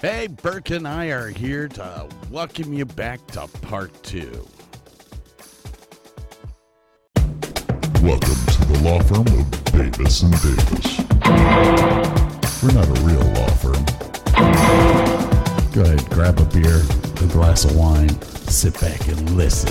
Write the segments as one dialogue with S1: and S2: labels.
S1: Hey, Burke and I are here to welcome you back to part two.
S2: Welcome to the law firm of Davis and Davis. We're not a real law firm.
S1: Go ahead, grab a beer, a glass of wine, sit back and listen.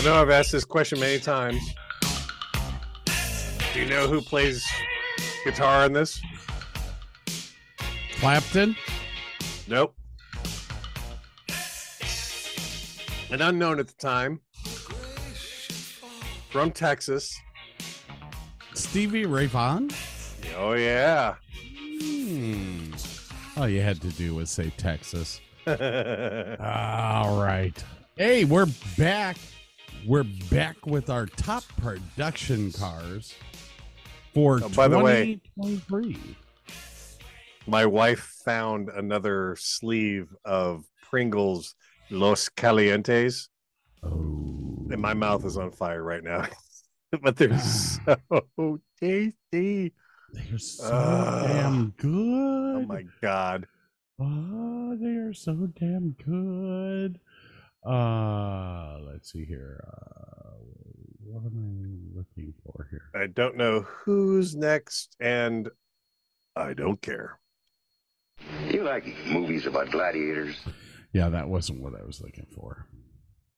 S3: I know I've asked this question many times. Do you know who plays guitar in this?
S1: Clapton?
S3: Nope. An unknown at the time. From Texas.
S1: Stevie Ray Vaughan?
S3: Oh yeah.
S1: Hmm. All you had to do was say Texas. All right. Hey, we're back. We're back with our top production cars for
S3: Oh, by the way-
S1: 2023.
S3: My wife found another sleeve of Pringles Los Calientes.
S1: Oh.
S3: And my mouth is on fire right now. but they're so tasty.
S1: They're so
S3: Ugh.
S1: damn good.
S3: Oh my god.
S1: Oh, they are so damn good. Uh, let's see here. Uh, what am I looking for here?
S3: I don't know who's next, and I don't care.
S4: You like movies about gladiators?
S1: Yeah, that wasn't what I was looking for.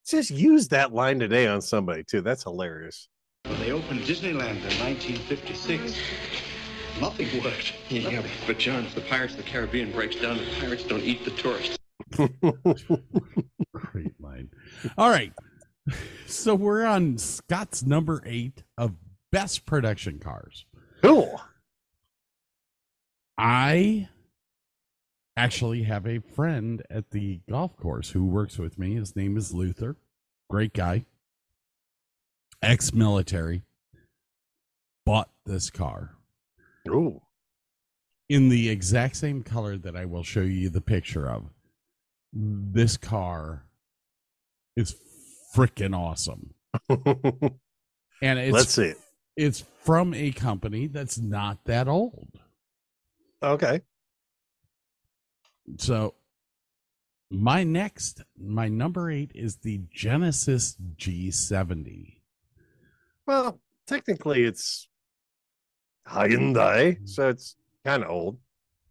S3: Just use that line today on somebody too. That's hilarious.
S5: When they opened Disneyland in 1956, nothing worked.
S6: Yeah, but John, if the Pirates of the Caribbean breaks down, the pirates don't eat the tourists.
S1: Great line. All right. So we're on Scott's number eight of best production cars.
S3: cool.
S1: I actually have a friend at the golf course who works with me. His name is Luther. Great guy. Ex military. Bought this car
S3: Ooh.
S1: in the exact same color that I will show you the picture of. This car is freaking awesome. And it's
S3: Let's see it.
S1: it's from a company that's not that old.
S3: Okay.
S1: So my next, my number eight is the Genesis G70.
S3: Well, technically it's Hyundai, so it's kind of old.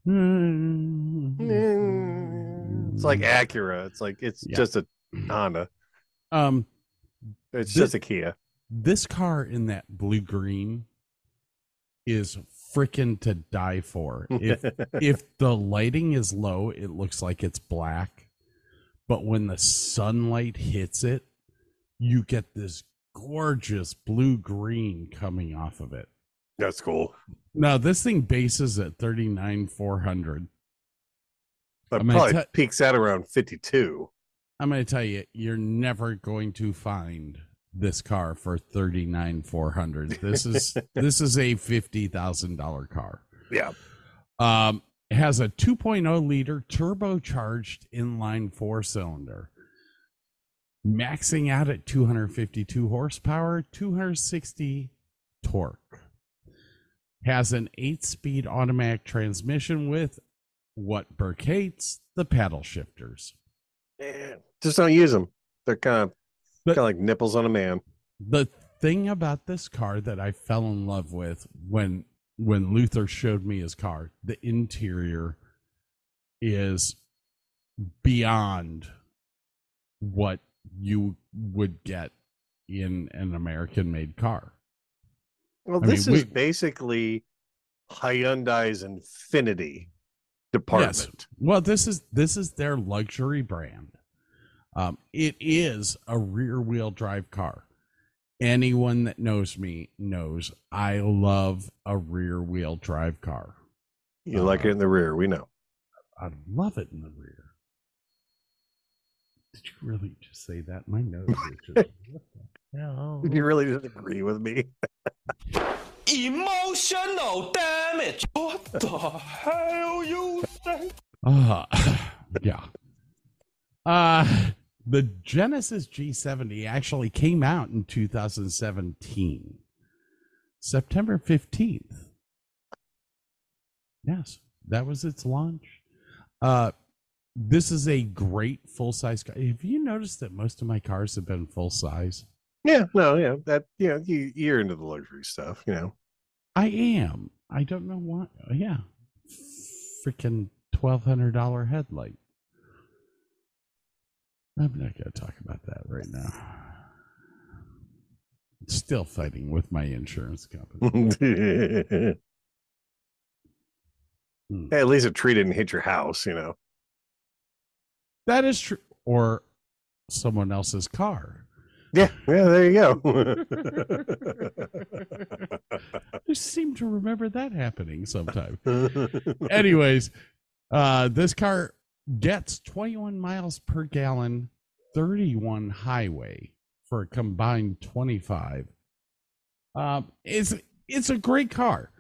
S3: Hmm. Mm, it's like Acura. It's like it's
S1: Yeah.
S3: just a hmm. Honda.
S1: um
S3: It's
S1: Thi-
S3: just a Kia.
S1: this car in that blue green is freaking to die for. If if the lighting is low, it looks like it's black. But when the sunlight hits it, you get this gorgeous blue green coming off of it.
S3: That's cool.
S1: Now this thing bases at 39 400.
S3: But
S1: I'm
S3: probably
S1: tell-
S3: peaks out around 52.
S1: I'm going to tell you, you're never going to find this car for 39 400. This is this is a $50,000 car.
S3: Yeah.
S1: Um, it has a 2.0 liter turbocharged inline four cylinder, maxing out at 252 horsepower, 260 torque. Has an eight speed automatic transmission with what Burke hates the paddle shifters.
S3: Just don't use them. They're kind of
S1: But-
S3: kind of like nipples on a man.
S1: the thing about this car that I fell in love with when when Luther showed me his car, the interior is beyond what you would get in an American made car.
S3: Well,
S1: I mean,
S3: this is
S1: we-
S3: basically Hyundai's Infiniti department.
S1: Well, this is this is their luxury brand. Um, it is a rear wheel drive car. Anyone that knows me knows I love a rear wheel drive car.
S3: You like it in the rear, we know.
S1: I love it in the rear. Did you really just say that? My nose is just. what the hell?
S3: You really didn't agree with me.
S7: Emotional damage. What the hell you say?
S1: Uh, yeah. Uh, the Genesis G70 actually came out in 2017, September 15th. Yes, that was its launch. Uh, this is a great full size car. Have you noticed that most of my cars have been full size?
S3: Yeah, no, yeah, that you know, you you're into the luxury stuff, you know.
S1: I am. I don't know why. Yeah. Freaking $1,200 headlight. I'm not going to talk about that right now. Still fighting with my insurance company.
S3: hey,
S1: Hmm.
S3: at least a tree didn't hit your house, you know.
S1: That is true. Or someone else's car.
S3: Yeah, yeah, there you go.
S1: I seem to remember that happening sometime. Anyways, uh, this car gets 21 miles per gallon, 31 highway for a combined 25. Um, it's it's a great car.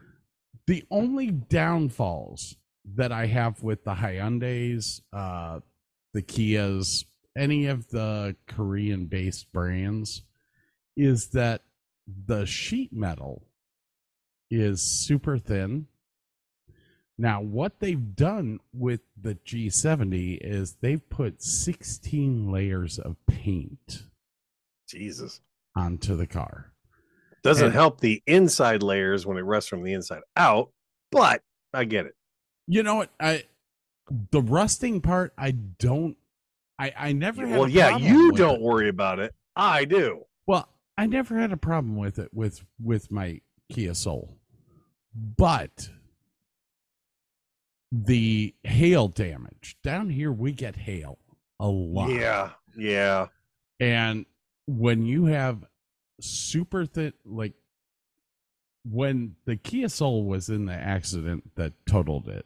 S1: The only downfalls that I have with the Hyundai's, uh, the Kias, any of the Korean-based brands, is that the sheet metal is super thin. Now, what they've done with the G70 is they've put 16 layers of paint
S3: Jesus.
S1: onto the car.
S3: Doesn't
S1: And-
S3: help the inside layers when it rusts from the inside out, but I get it.
S1: You know what? I the rusting part, I don't. I I never. Had
S3: Well, yeah, you don't
S1: it.
S3: worry about it. I do.
S1: Well, I never had a problem with it with with my Kia Soul, but the hail damage down here, we get hail a lot.
S3: Yeah. Yeah.
S1: And when you have super thin, like when the Kia Soul was in the accident that totaled it,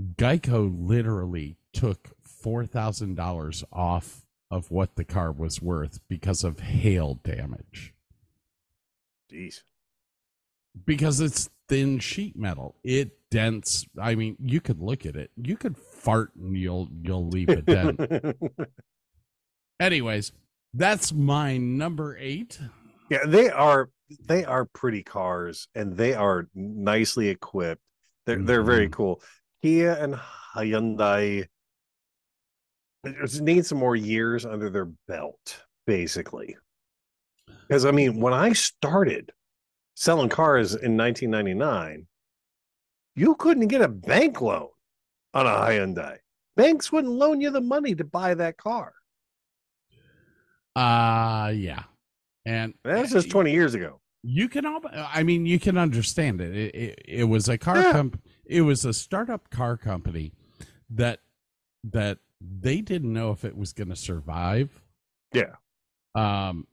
S1: Geico literally took $4,000 off of what the car was worth because of hail damage.
S3: Jeez.
S1: Because it's thin sheet metal. It dents. I mean, you could look at it. You could fart and you'll you'll leave a dent. Anyways, that's my number eight.
S3: yeah, they are they are pretty cars and they are nicely equipped. They're they're very
S1: Mhm.
S3: cool. Kia and Hyundai need some more years under their belt, basically. Because I mean, when I started selling cars in 1999, you couldn't get a bank loan on a Hyundai. Banks wouldn't loan you the money to buy that car.
S1: Uh yeah. And
S3: That was just 20 years ago.
S1: you can I mean you can understand it. It it, it was a car
S3: Yeah.
S1: comp it was a startup car company that that they didn't know if it was going to survive.
S3: Yeah.
S1: Um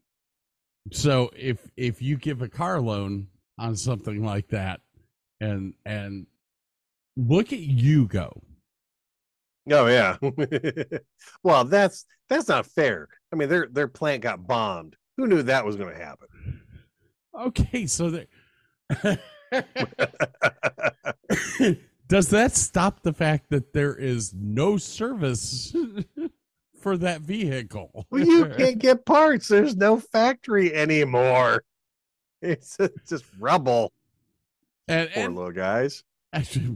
S1: so if if you give a car loan on something like that and and look at you go.
S3: Oh yeah. well, that's that's not fair. I mean, their their plant got bombed. Who knew that was going to happen?
S1: Okay, so there Does that stop the fact that there is no service for that vehicle?
S3: well, you can't get parts. There's no factory anymore. It's just rubble.
S1: and,
S3: Poor
S1: and
S3: little guys.
S1: actually,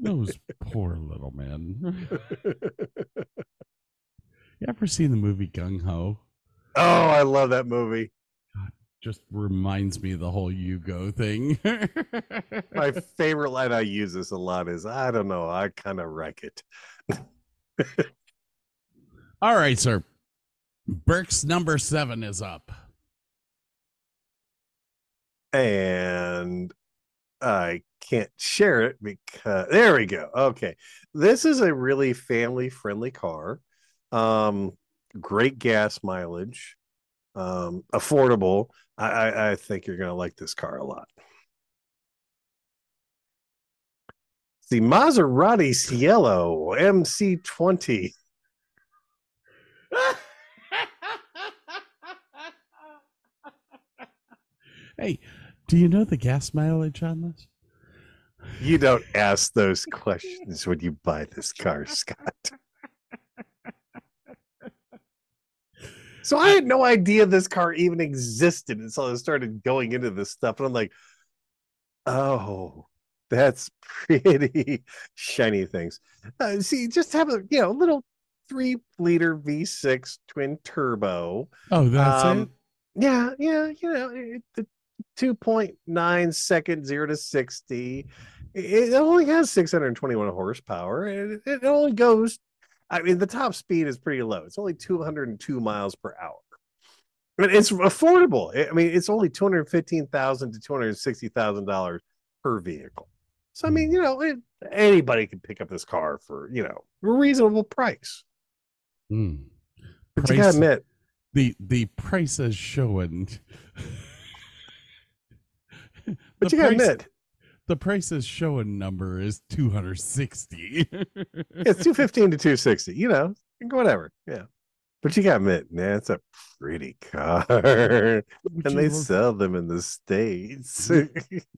S1: those poor little men. You ever seen the movie Gung Ho?
S3: Oh, I love that movie.
S1: Just reminds me of the whole you go thing.
S3: My favorite line I use this a lot is I don't know, I kind of wreck it.
S1: All right, sir. Burke's number seven is up.
S3: and I can't share it because there we go. Okay. This is a really family friendly car. Um, great gas mileage, um, affordable. I, I, I think you're going to like this car a lot. The Maserati Cielo MC20.
S1: hey, do you know the gas mileage on this?
S3: You don't ask those questions when you buy this car, Scott. So I had no idea this car even existed until I started going into this stuff, and I'm like, "Oh, that's pretty shiny things." Uh, see, just have a you know little three liter V6 twin turbo.
S1: Oh, that's
S3: Um,
S1: it.
S3: Yeah, yeah, you know, it, the 2.9 second zero to 60. It only has 621 horsepower. and It, it only goes, I mean, the top speed is pretty low. It's only 202 miles per hour. But it's affordable. I mean, it's only 215,000 to $260,000 per vehicle. So, I mean, you know, it, anybody can pick up this car for, you know, a reasonable price.
S1: Mm.
S3: But you gotta admit,
S1: the the price is showing.
S3: but you gotta
S1: price-
S3: admit,
S1: the price is showing number is two hundred sixty.
S3: it's 215 to 260 you know whatever yeah but you gotta admit man it's a pretty car and they sell them in the states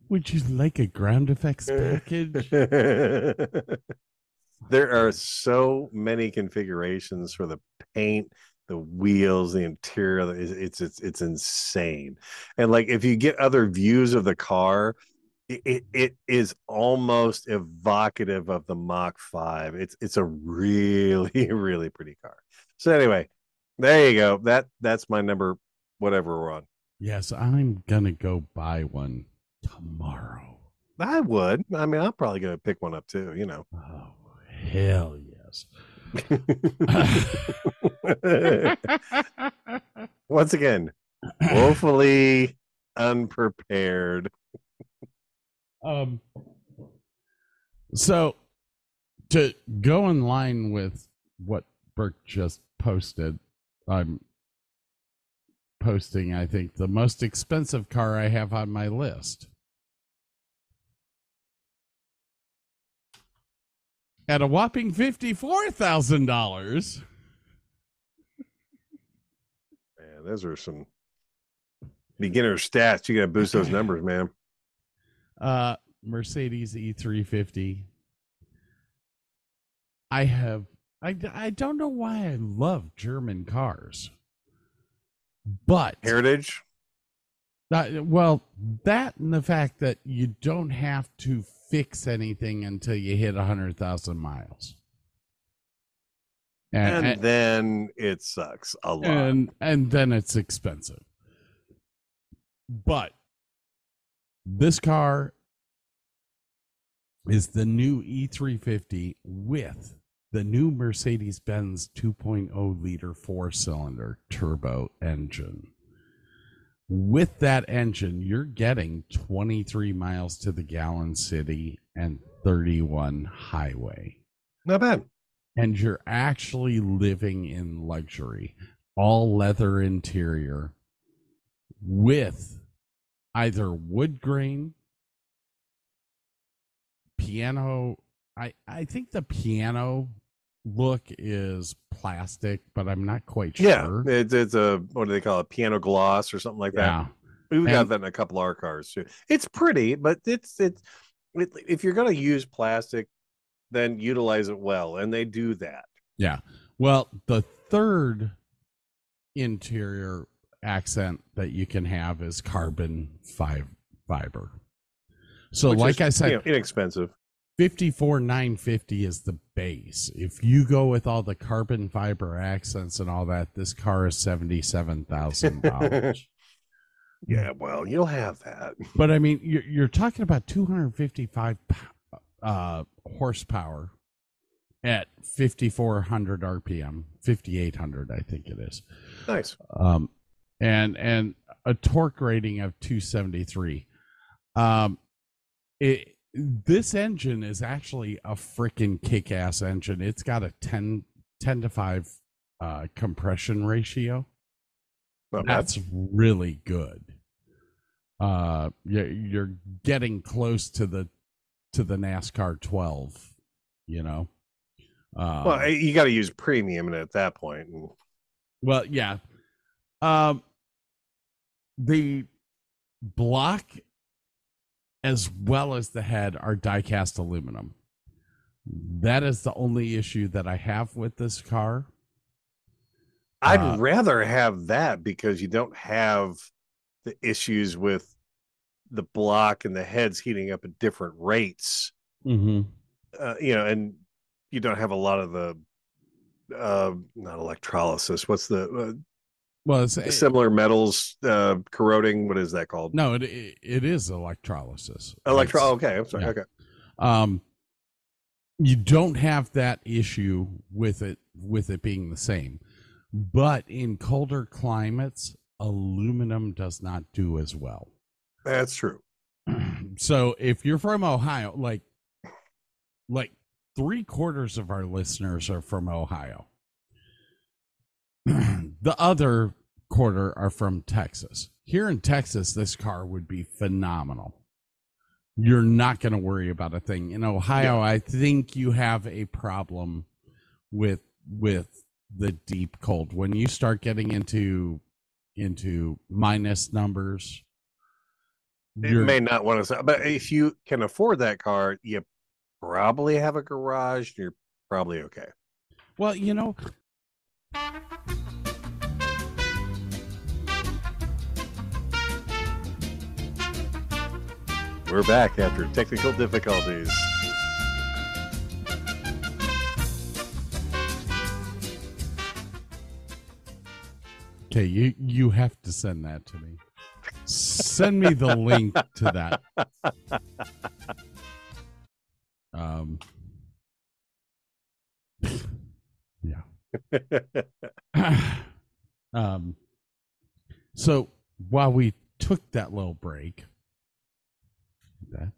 S1: Would you like a ground effects package?
S3: there are so many configurations for the paint the wheels, the interior, it's it's it's, it's insane. And like if you get other views of the car, it, it, is almost evocative of the Mach 5. It's it's a really, really pretty car. So anyway, there you go. That that's my number, whatever we're on.
S1: Yes, I'm gonna go buy one tomorrow.
S3: I would. I mean, I'm probably gonna pick one up too, you know.
S1: Oh hell yes.
S3: Once again, woefully unprepared.
S1: Um, so to go in line with what Burke just posted, I'm posting, I think, the most expensive car I have on my list. At a whopping $54,000.
S3: Man, those are some beginner stats. You got to boost those numbers, man.
S1: Uh, Mercedes E350. I have I I don't know why I love German cars. But
S3: Heritage.
S1: uh, well, that and the fact that you don't have to fix anything until you hit 100,000 miles.
S3: And,
S1: and,
S3: then it sucks a lot.
S1: and and then it's expensive. But this car is the new E350 with the new Mercedes Benz 2.0 liter four cylinder turbo engine. With that engine, you're getting 23 miles to the gallon city and 31 highway
S3: Not bad.
S1: and you're actually living in luxury all leather interior with either wood grain piano i i think the piano look is plastic but i'm not quite sure
S3: Yeah, it's it's a what do they call it? Piano gloss or something like that.
S1: yeah
S3: We've got that in a couple of our cars too. It's pretty, but it's it's it, if you're going to use plastic, then utilize it well, and they do that.
S1: Yeah. Well, the third interior accent that you can have is carbon five fiber. So,
S3: which
S1: like
S3: is,
S1: I said,
S3: you know, inexpensive.
S1: fifty-four nine fifty is the base. If you go with all the carbon fiber accents and all that, this car is seventy-seven thousand dollars.
S3: Yeah, well, you'll have that.
S1: but I mean, you're, you're talking about two hundred fifty-five uh, horsepower at fifty-four hundred RPM, fifty-eight hundred, I think it is.
S3: Nice.
S1: um, and and a torque rating of 273. Um, it this engine is actually a freaking kick-ass engine. It's got a 10, 10 to five uh, compression ratio.
S3: Bad.
S1: That's really good. Uh, you're, you're getting close to the to the NASCAR 12. You know. Um,
S3: Well, you got to use premium at that point.
S1: Well, yeah. Um the block as well as the head are die-cast aluminum. That is the only issue that I have with this car.
S3: I'd
S1: Uh,
S3: rather have that because you don't have the issues with the block and the heads heating up at different rates.
S1: Mm-hmm.
S3: Uh, you know, and you don't have a lot of the uh not electrolysis. What's the uh,
S1: Well, it's,
S3: the similar metals uh corroding? What is that called?
S1: no, it it it is electrolysis.
S3: Electro.
S1: It's-
S3: okay, I'm sorry.
S1: yeah.
S3: Okay.
S1: um you don't have that issue with it with it being the same but in colder climates aluminum does not do as well
S3: That's true.
S1: so if you're from ohio like like three quarters of our listeners are from ohio the other quarter are from texas here in texas this car would be phenomenal you're not going to worry about a thing in ohio i think you have a problem with with the deep cold when you start getting into into minus numbers you're-
S3: may not want to, but if you can afford that car, you probably have a garage. You're probably okay.
S1: well you know
S3: we're back after technical difficulties.
S1: Okay, you you have to send that to me. Send me the link to that. Um, um. So while we took that little break, that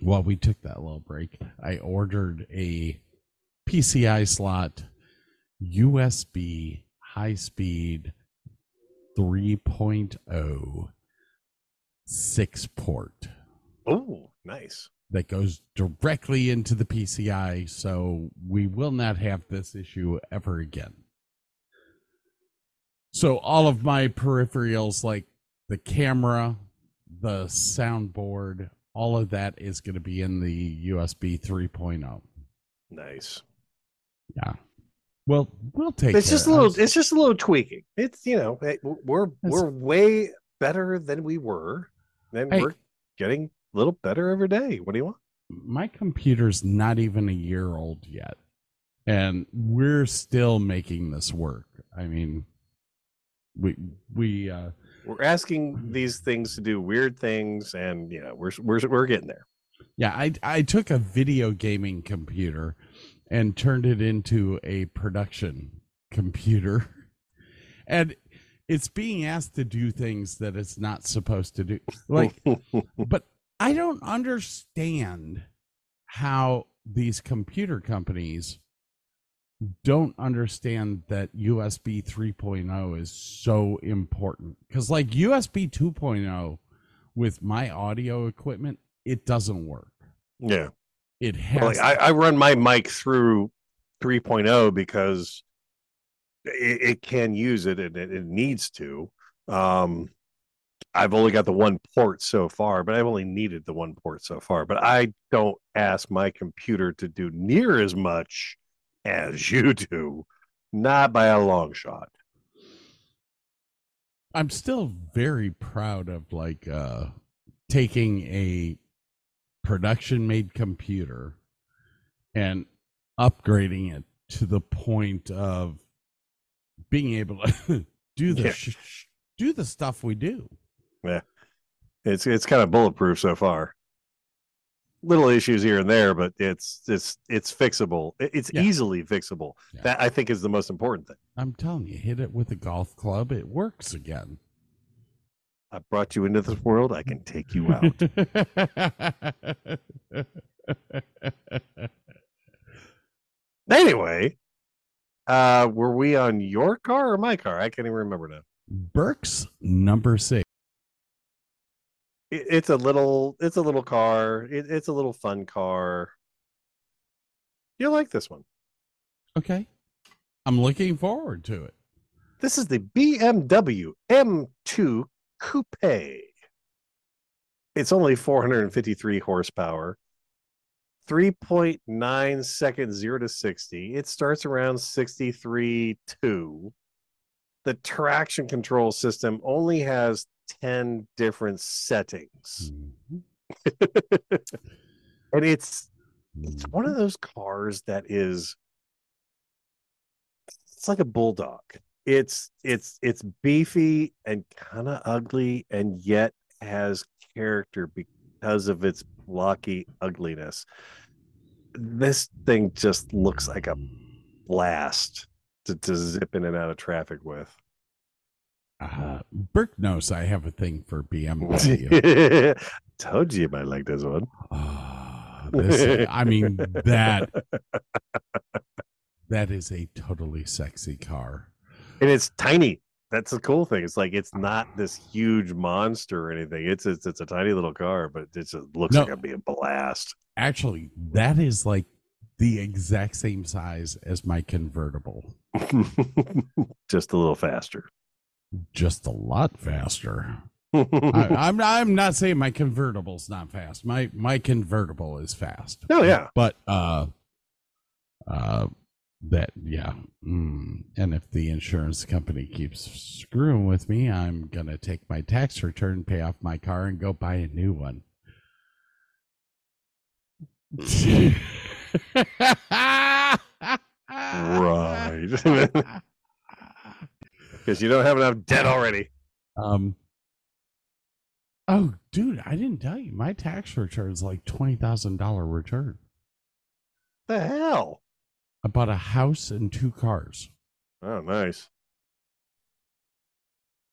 S1: while we took that little break, I ordered a PCI slot USB high speed 3.0 six port
S3: oh, nice.
S1: That goes directly into the PCI, so we will not have this issue ever again. So all of my peripherals like the camera, the soundboard, all of that is going to be in the USB 3.0.
S3: Nice.
S1: Yeah. Well, we'll take
S3: It's just a
S1: care-
S3: little. It's just a little tweaking. It's you know we're
S1: That's-
S3: we're way better than we were, and
S1: Hey.
S3: we're getting a little better every day. What do you want?
S1: my computer's not even a year old yet and we're still making this work i mean we we uh
S3: We're asking these things to do weird things, and you know we're we're we're getting there.
S1: yeah i i took a video gaming computer and turned it into a production computer and it's being asked to do things that it's not supposed to do like but I don't understand how these computer companies don't understand that USB 3.0 is so important. Because, like USB 2.0 with my audio equipment, it doesn't work.
S3: yeah.
S1: It has.
S3: Well, like I, I run my mic through 3.0 because it, it can use it and it, it needs to. Um, I've only got the one port so far, but I've only needed the one port so far. But I don't ask my computer to do near as much as you do, not by a long shot.
S1: I'm still very proud of like uh taking a production made computer and upgrading it to the point of being able to do the
S3: Yeah.
S1: sh- sh- do the stuff we do.
S3: It's it's kind of bulletproof so far. Little issues here and there, but it's it's it's fixable. It's
S1: Yeah.
S3: easily fixable.
S1: Yeah.
S3: That I think is the most important thing.
S1: I'm telling you, hit it with a golf club, it works again.
S3: I brought you into this world. I can take you out. anyway, uh, were we on your car or my car? I can't even remember now.
S1: Burke's number six.
S3: It, it's a little, it's a little car. It, it's a little fun car. You like this one?
S1: Okay. I'm looking forward to it.
S3: This is the BMW M2 Coupe. It's only 453 horsepower, 3.9 seconds, 0 to 60. It starts around 63 2. The traction control system only has 10 different settings.
S1: Mhm.
S3: and it's it's one of those cars that is it's like a bulldog it's it's it's beefy and kind of ugly and yet has character because of its blocky ugliness this thing just looks like a blast to, to zip in and out of traffic with
S1: Uh, Burke knows I have a thing for BMW.
S3: told you you might like this one
S1: Ah, this, I mean that that is a totally sexy car.
S3: and it's tiny. That's the cool thing. It's like it's not this huge monster or anything. It's it's, it's a tiny little car, but it just looks
S1: No.
S3: like it'd be a blast.
S1: Actually, that is like the exact same size as my convertible,
S3: just a little faster.
S1: Just a lot faster. I, I'm I'm not saying my convertible's not fast. My my convertible is fast.
S3: Oh, yeah.
S1: but uh, uh, that yeah. Mm. And if the insurance company keeps screwing with me, I'm gonna take my tax return, pay off my car, and go buy a new one.
S3: Right. Because you don't have enough debt already.
S1: Um. Oh, dude, I didn't tell you. My tax return is like twenty thousand dollar return.
S3: The hell?
S1: I bought a house and two cars.
S3: Oh, nice.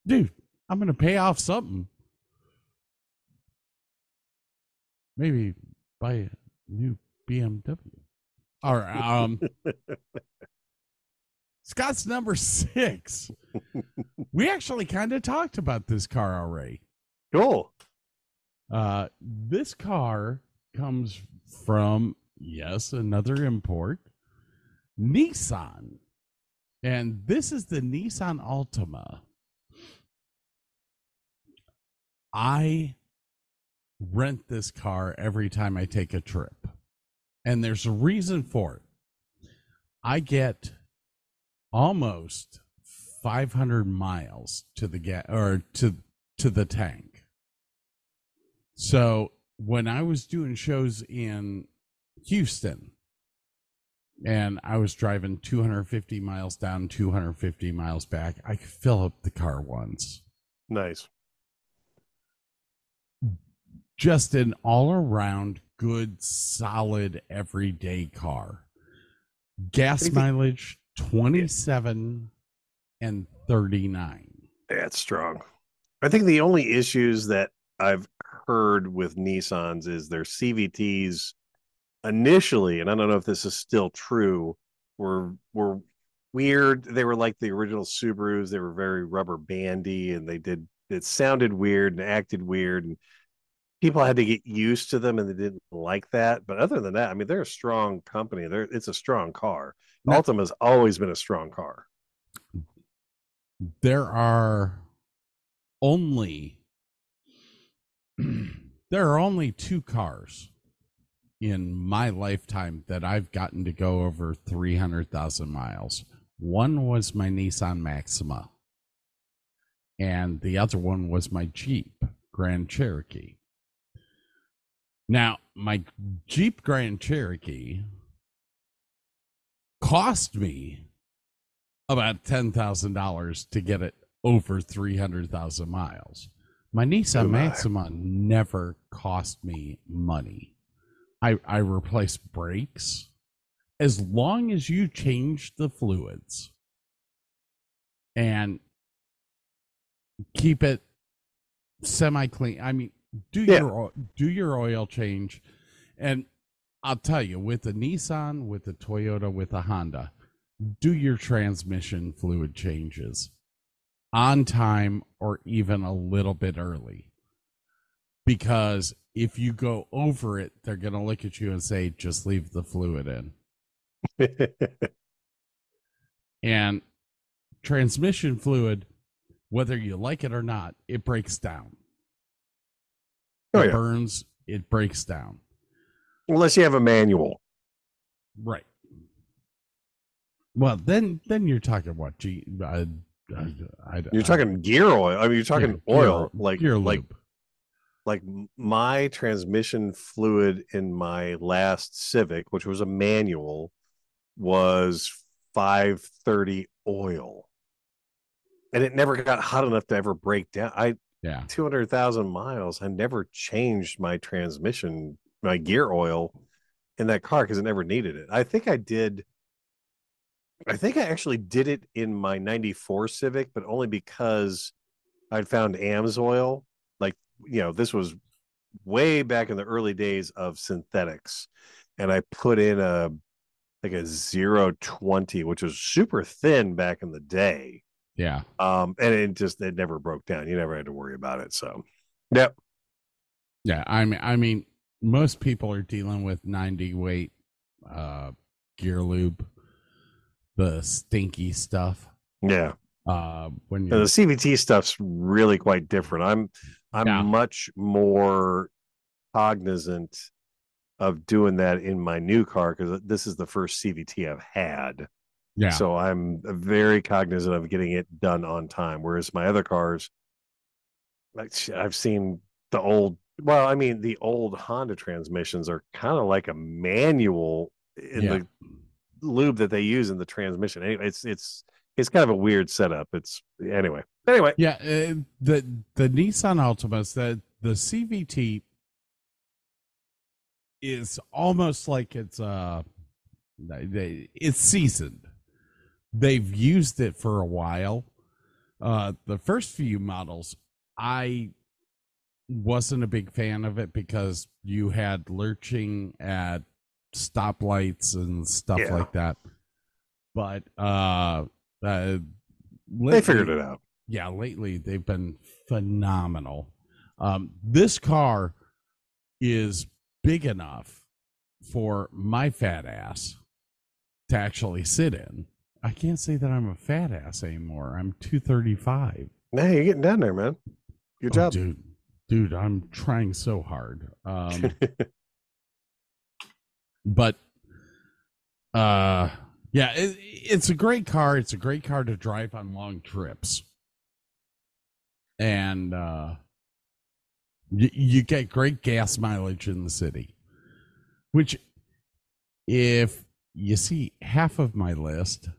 S1: Dude, I'm gonna pay off something. Maybe buy a new BMW. All right. Um. Scott's number six. We actually kind of talked about this car already.
S3: Cool.
S1: Uh, this car comes from, yes, another import, Nissan. And this is the Nissan Altima. I rent this car every time I take a trip. And there's a reason for it. I get almost 500 miles to the gas or to to the tank. So when I was doing shows in Houston and I was driving 250 miles down, 250 miles back, I could fill up the car once.
S3: Nice.
S1: Just an all around good, solid, everyday car. Gas
S3: What do you think-
S1: mileage 27 and 39.
S3: That's strong. I think the only issues that I've heard with Nissans is their CVTs initially, and I don't know if this is still true, were were weird. They were like the original Subarus. They were very rubber bandy and they did it sounded weird and acted weird and people had to get used to them and they didn't like that. But other than that, I mean they're a strong company. They're it's a strong car.
S1: No.
S3: Altima's always been a strong car.
S1: There are only there are only two cars in my lifetime that I've gotten to go over 300,000 miles. One was my Nissan Maxima and the other one was my Jeep Grand Cherokee. Now, my Jeep Grand Cherokee cost me about ten thousand dollars to get it over three hundred thousand miles. My Nissan
S3: Oh, my.
S1: Maxima never cost me money. I I replace brakes as long as you change the fluids and keep it semi clean. I mean, do
S3: Yeah.
S1: your do your oil change, and I'll tell you with the Nissan, with the Toyota, with the Honda, do your transmission fluid changes on time or even a little bit early. Because if you go over it, they're going to look at you and say, just leave the fluid in. And transmission fluid, whether you like it or not, it breaks down.
S3: Oh,
S1: it
S3: yeah.
S1: burns, it breaks down.
S3: Unless you have a manual.
S1: Right. Well, then then you're talking what? G, I, I,
S3: You're talking gear oil. I mean, you're talking oil,
S1: gear-
S3: like
S1: gear
S3: like like my transmission fluid in my last Civic, which was a manual, was 530 oil, and it never got hot enough to ever break down. I
S1: yeah.
S3: 200,000 miles. I never changed my transmission, my gear oil in that car because it never needed it. I think I did. I think I actually did it in my 94 Civic, but only because I'd found AMSOIL. Like, you know, this was way back in the early days of synthetics. And I put in a like a 020, which was super thin back in the day.
S1: Yeah.
S3: Um, and it just it never broke down. You never had to worry about it. So yep.
S1: Yeah. I mean, I mean, most people are dealing with 90 weight uh, gear lube, the stinky stuff.
S3: Yeah.
S1: Uh, when
S3: the CVT stuff's really quite different. I'm I'm
S1: Yeah.
S3: much more cognizant of doing that in my new car because this is the first CVT I've had.
S1: yeah,
S3: So I'm very cognizant of getting it done on time. Whereas my other cars, like I've seen the old Well, I mean, the old Honda transmissions are kind of like a manual in
S1: Yeah.
S3: the lube that they use in the transmission. It's it's it's kind of a weird setup. It's anyway. Anyway,
S1: Yeah, uh, the the Nissan Altimas, the the CVT is almost like it's uh they, it's seasoned. They've used it for a while. Uh the first few models I wasn't a big fan of it because you had lurching at stoplights and stuff
S3: Yeah.
S1: like that. But uh, uh
S3: they figured it out.
S1: yeah, lately they've been phenomenal. Um, this car is big enough for my fat ass to actually sit in. I can't say that I'm a fat ass anymore. I'm 235.
S3: Nah, you're getting down there, man. Good
S1: Oh,
S3: job.
S1: dude. Dude, I'm trying so hard. Um, but uh yeah it, it's a great car it's a great car to drive on long trips and uh you, you get great gas mileage in the city which if you see half of my list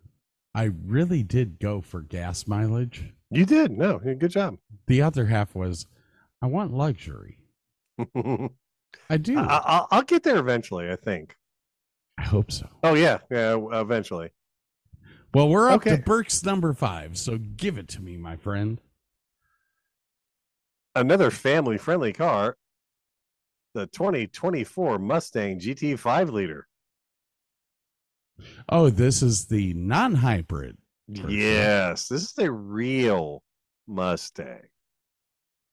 S1: i really did go for gas mileage
S3: you did. No, good job.
S1: the other half was i want luxury
S3: I,
S1: do i,
S3: I'll, I'll get there eventually. I think.
S1: I hope so
S3: Oh yeah, yeah. Eventually.
S1: Well, we're up
S3: Okay.
S1: to Burke's number five, so give it to me, my friend.
S3: Another family-friendly car. The 2024 Mustang GT 5 liter.
S1: Oh, this is the non-hybrid. version.
S3: Yes, this is the real Mustang.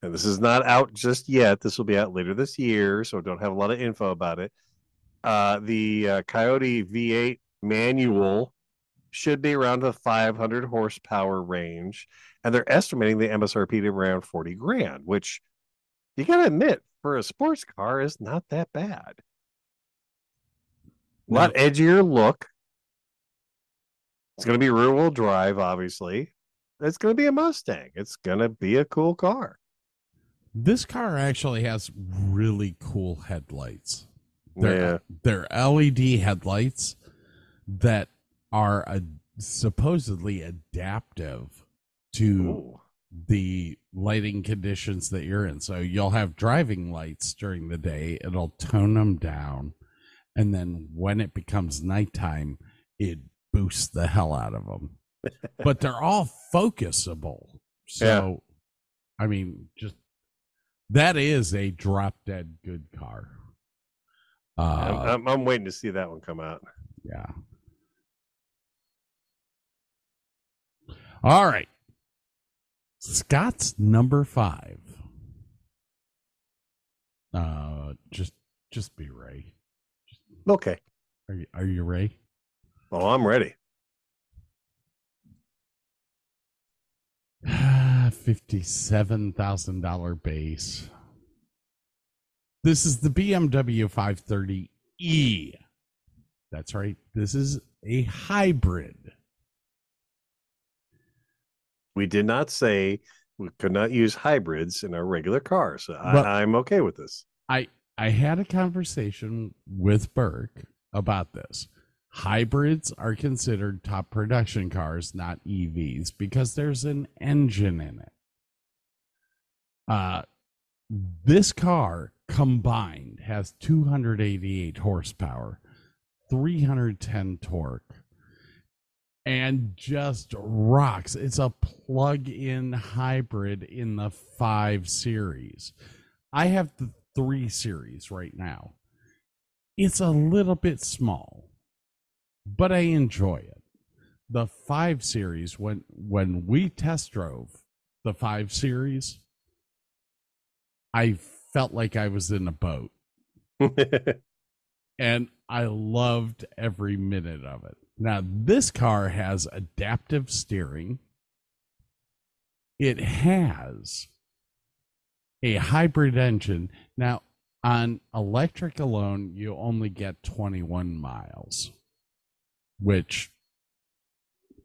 S3: And this is not out just yet. This will be out later this year, so don't have a lot of info about it. Uh, the uh, Coyote V8 manual should be around the 500 horsepower range, and they're estimating the MSRP to be around 40 grand, which you got to admit, for a sports car, is not that bad. A lot edgier look. It's going to be rear wheel drive, obviously. It's going to be a Mustang. It's going to be a cool car.
S1: This car actually has really cool headlights.
S3: Yeah.
S1: They're, they're LED headlights that are uh supposedly adaptive to
S3: Ooh.
S1: the lighting conditions that you're in. So you'll have driving lights during the day, it'll tone them down. And then when it becomes nighttime, it boosts the hell out of them. but they're all focusable. So, I mean, just that is a drop dead good car.
S3: I'm,
S1: Uh,
S3: I'm, I'm waiting to see that one come out.
S1: yeah. All right. Scott's number five. Uh, just just be Ray.
S3: Okay.
S1: Are you are you Ray?
S3: Oh, I'm ready.
S1: Fifty-seven thousand dollar base. This is the BMW 530e. That's right. This is a hybrid.
S3: We did not say we could not use hybrids in our regular cars. So
S1: Well-
S3: I, I'm okay with this.
S1: I I had a conversation with Burke about this. Hybrids are considered top production cars, not EVs, because there's an engine in it. Uh this car combined has 288 horsepower, 310 torque, and just rocks. It's a plug-in hybrid in the 5 series. I have the 3 series right now. It's a little bit small, but I enjoy it. The 5 series when when we test drove the 5 series, I felt like I was in a boat and I loved every minute of it. Now, this car has adaptive steering. It has a hybrid engine. Now, on electric alone, you only get 21 miles, which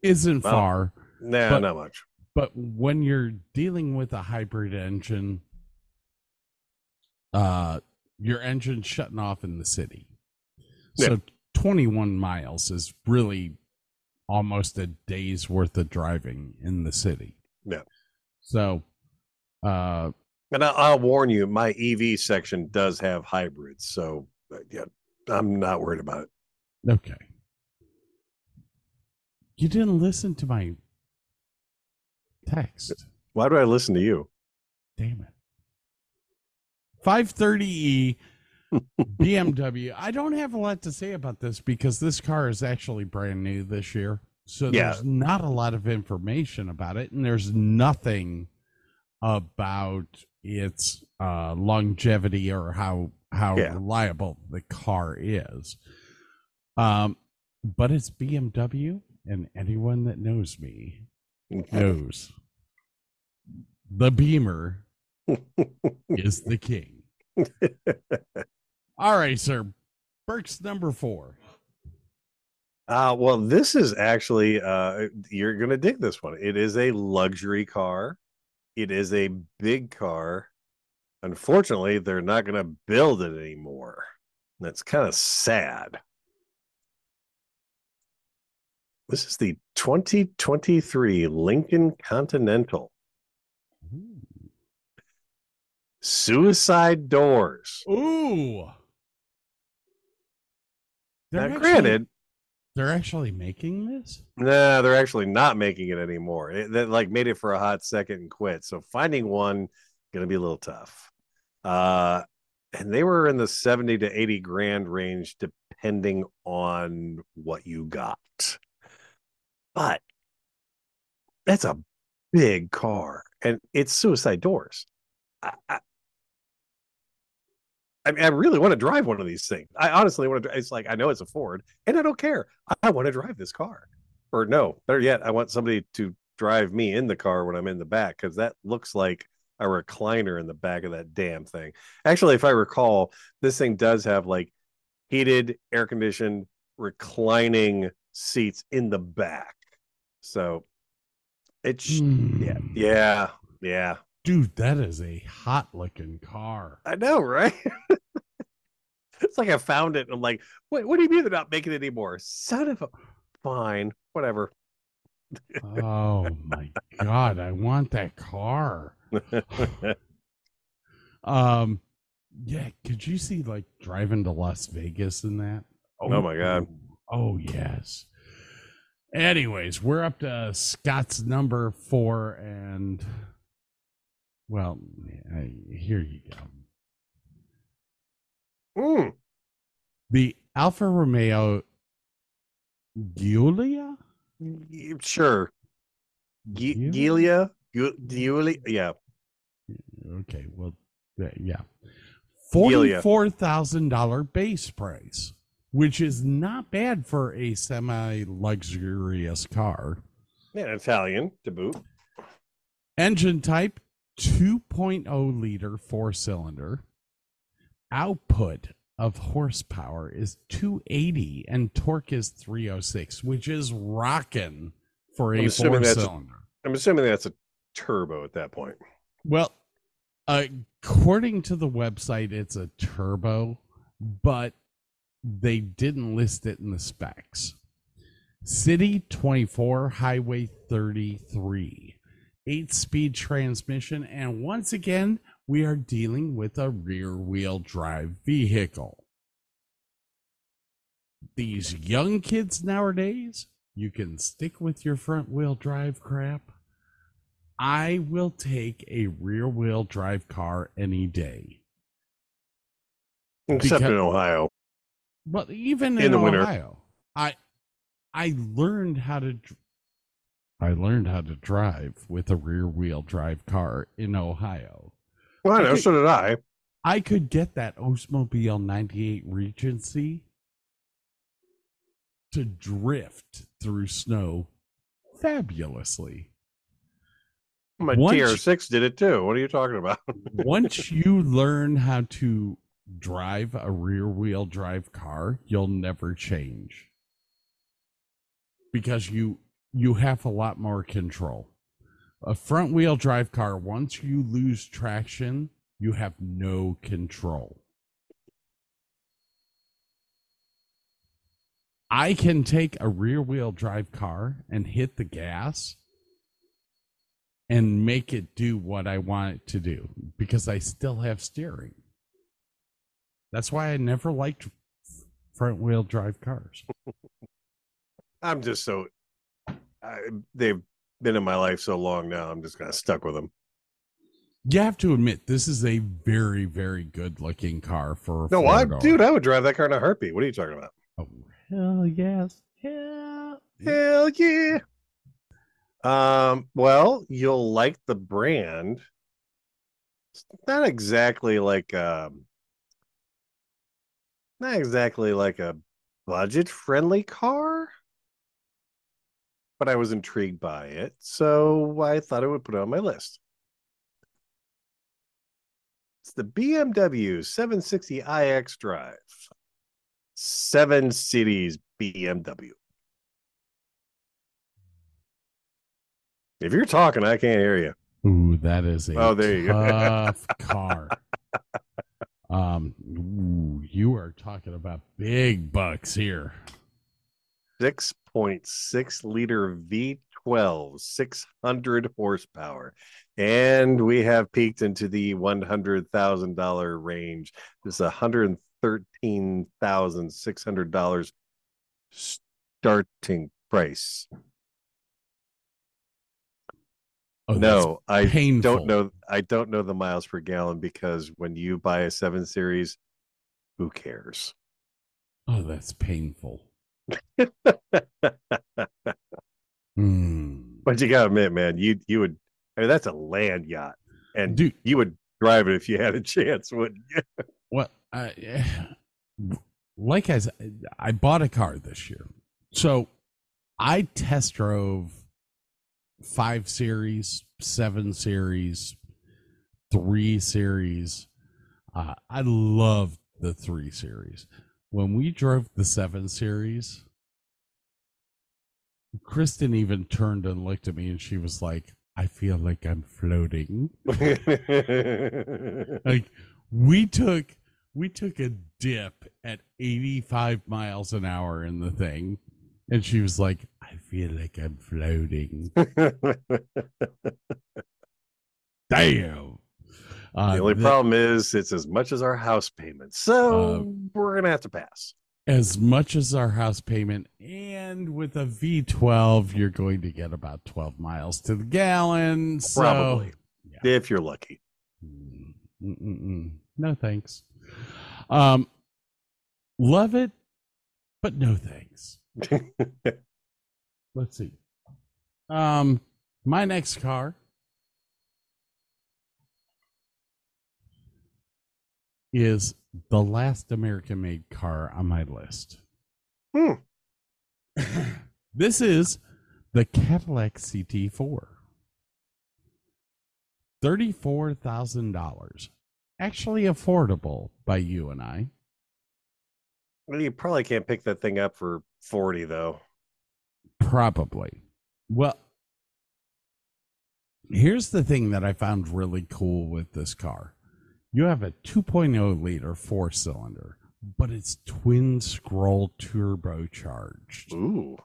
S1: isn't
S3: Wow.
S1: far.
S3: nah,
S1: But-
S3: not much.
S1: But when you're dealing with a hybrid engine, uh, your engine shutting off in the city. So 21 miles is really almost a day's worth of driving in the city.
S3: Yeah.
S1: So, uh,
S3: And I, I'll warn you, my EV section does have hybrids, so uh, yeah, I'm not worried about it.
S1: okay. You didn't listen to my text.
S3: Why do I listen to you?
S1: Damn it. 530e BMW. I don't have a lot to say about this because this car is actually brand new this year. So
S3: Yeah.
S1: there's not a lot of information about it, and there's nothing about its uh, longevity or how how
S3: Yeah.
S1: reliable the car is. Um, but it's BMW, and anyone that knows me knows the Beamer is the king. All right, sir. Burke's number four.
S3: Uh, well, this is actually uh, you're gonna dig this one. It is a luxury car. It is a big car. Unfortunately, they're not gonna build it anymore. That's kind of sad. This is the 2023 Lincoln Continental. Suicide doors.
S1: Ooh.
S3: Now,
S1: They're actually-
S3: granted,
S1: they're actually making this.
S3: Nah, they're actually not making it anymore. It, they like made it for a hot second and quit. So finding one gonna be a little tough. Uh, and they were in the seventy to eighty grand range, depending on what you got. But that's a big car, and it's suicide doors. I, I, I mean, I really want to drive one of these things. I honestly want to. It's like I know it's a Ford, and I don't care. I want to drive this car. Or no, better yet, I want somebody to drive me in the car when I'm in the back because that looks like a recliner in the back of that damn thing. Actually, if I recall, this thing does have like heated, air conditioned, reclining seats in the back. So it's yeah,
S1: Hmm.
S3: yeah, yeah.
S1: Dude, that is a hot looking car.
S3: I know, right? it's like I found it. And I'm like, wait, what do you mean they're not making it anymore? Son of a fine, whatever.
S1: Oh my god, I want that car. Um yeah, could you see like driving to Las Vegas in that?
S3: Oh my God.
S1: Oh yes. Anyways, we're up to Scott's number four, and well, I, here you go.
S3: Mm,
S1: The Alfa Romeo Giulia.
S3: sure. G-
S1: You?
S3: Giulia? Yeah.
S1: Okay, well, yeah,
S3: Giulia.
S1: forty-four thousand dollar base price, which is not bad for a semi-luxurious car.
S3: Yeah, Italian to boot.
S1: Engine type 2.0 liter four cylinder. Output of horsepower is 280 and torque is 306, which is rocking for
S3: I'm
S1: a four cylinder.
S3: I'm assuming that's a turbo at that point.
S1: Well, according to the website, it's a turbo, but they didn't list it in the specs. City 24, Highway 33, eight speed transmission, and once again, we are dealing with a rear wheel drive vehicle. These young kids nowadays, you can stick with your front wheel drive crap. I will take a rear wheel drive car any day.
S3: Except
S1: Because-
S3: in Ohio.
S1: But even
S3: In
S1: in,
S3: the winter.
S1: Ohio, I I learned how to I learned how to drive with a rear wheel drive car in Ohio.
S3: Well, I know,
S1: Okay.
S3: so did I.
S1: I could get that Oldsmobile 98 Regency to drift through snow fabulously.
S3: My
S1: Once-
S3: TR6 did it too. What are you talking about?
S1: Once you learn how to drive a rear wheel drive car, you'll never change. Because you you have a lot more control. A front wheel drive car, once you lose traction, you have no control. I can take a rear wheel drive car and hit the gas and make it do what I want it to do because I still have steering. That's why I never liked front wheel drive cars.
S3: I'm just so I, they've been in my life so long now. I'm just kind of stuck with them.
S1: You have to admit, this is a very, very good looking car for
S3: No, I, dude, I would drive that car in a heartbeat. What are you talking about?
S1: Oh, hell yes. Hell.
S3: Hell yeah. Um, well, you'll like the brand. It's not exactly like um not exactly like a budget friendly car, but I was intrigued by it, so I thought I would put it on my list. It's the BMW 760i xDrive. Seven Series BMW. If you're talking, I can't hear you.
S1: Ooh, that is a
S3: Oh, there you go.
S1: tough car. Um, you are talking about big bucks here.
S3: 6.6 liter V12, 600 horsepower. And we have peaked into the $100,000 range. This is $113,600 starting price.
S1: Oh,
S3: no, I
S1: painful.
S3: don't know. I don't know the miles per gallon because when you buy a 7 Series, who cares?
S1: Oh, that's painful. Hmm.
S3: But you gotta admit, man, you you would. I mean, that's a land yacht, and
S1: Dude.
S3: you would drive it if you had a chance, wouldn't you?
S1: What? I, like I said, I bought a car this year, so I test drove five series, seven series, three series. Uh, I love the three series. When we drove the seven series, Kristen even turned and looked at me, and she was like, "I feel like I'm floating." like we took we took a dip at 85 miles an hour in the thing and she was like i feel like i'm floating damn uh,
S3: the only
S1: the-
S3: problem is it's as much as our house payment, so
S1: Uh,
S3: we're gonna have to pass.
S1: as much as our house payment and with a v12 you're going to get about 12 miles to the gallon so-
S3: Probably,
S1: yeah.
S3: if you're lucky.
S1: Mm, mm-mm-mm. No thanks. Um, love it, but no thanks. Let's see. Um, my next car is the last American-made car on my list.
S3: Hmm.
S1: this is the Cadillac CT4. Thirty-four thousand dollars, actually affordable by you and I.
S3: Well, you probably can't pick that thing up for forty though.
S1: Probably. Well, here's the thing that I found really cool with this car. You have a 2.0 liter four cylinder, but it's twin scroll turbocharged.
S3: Ooh,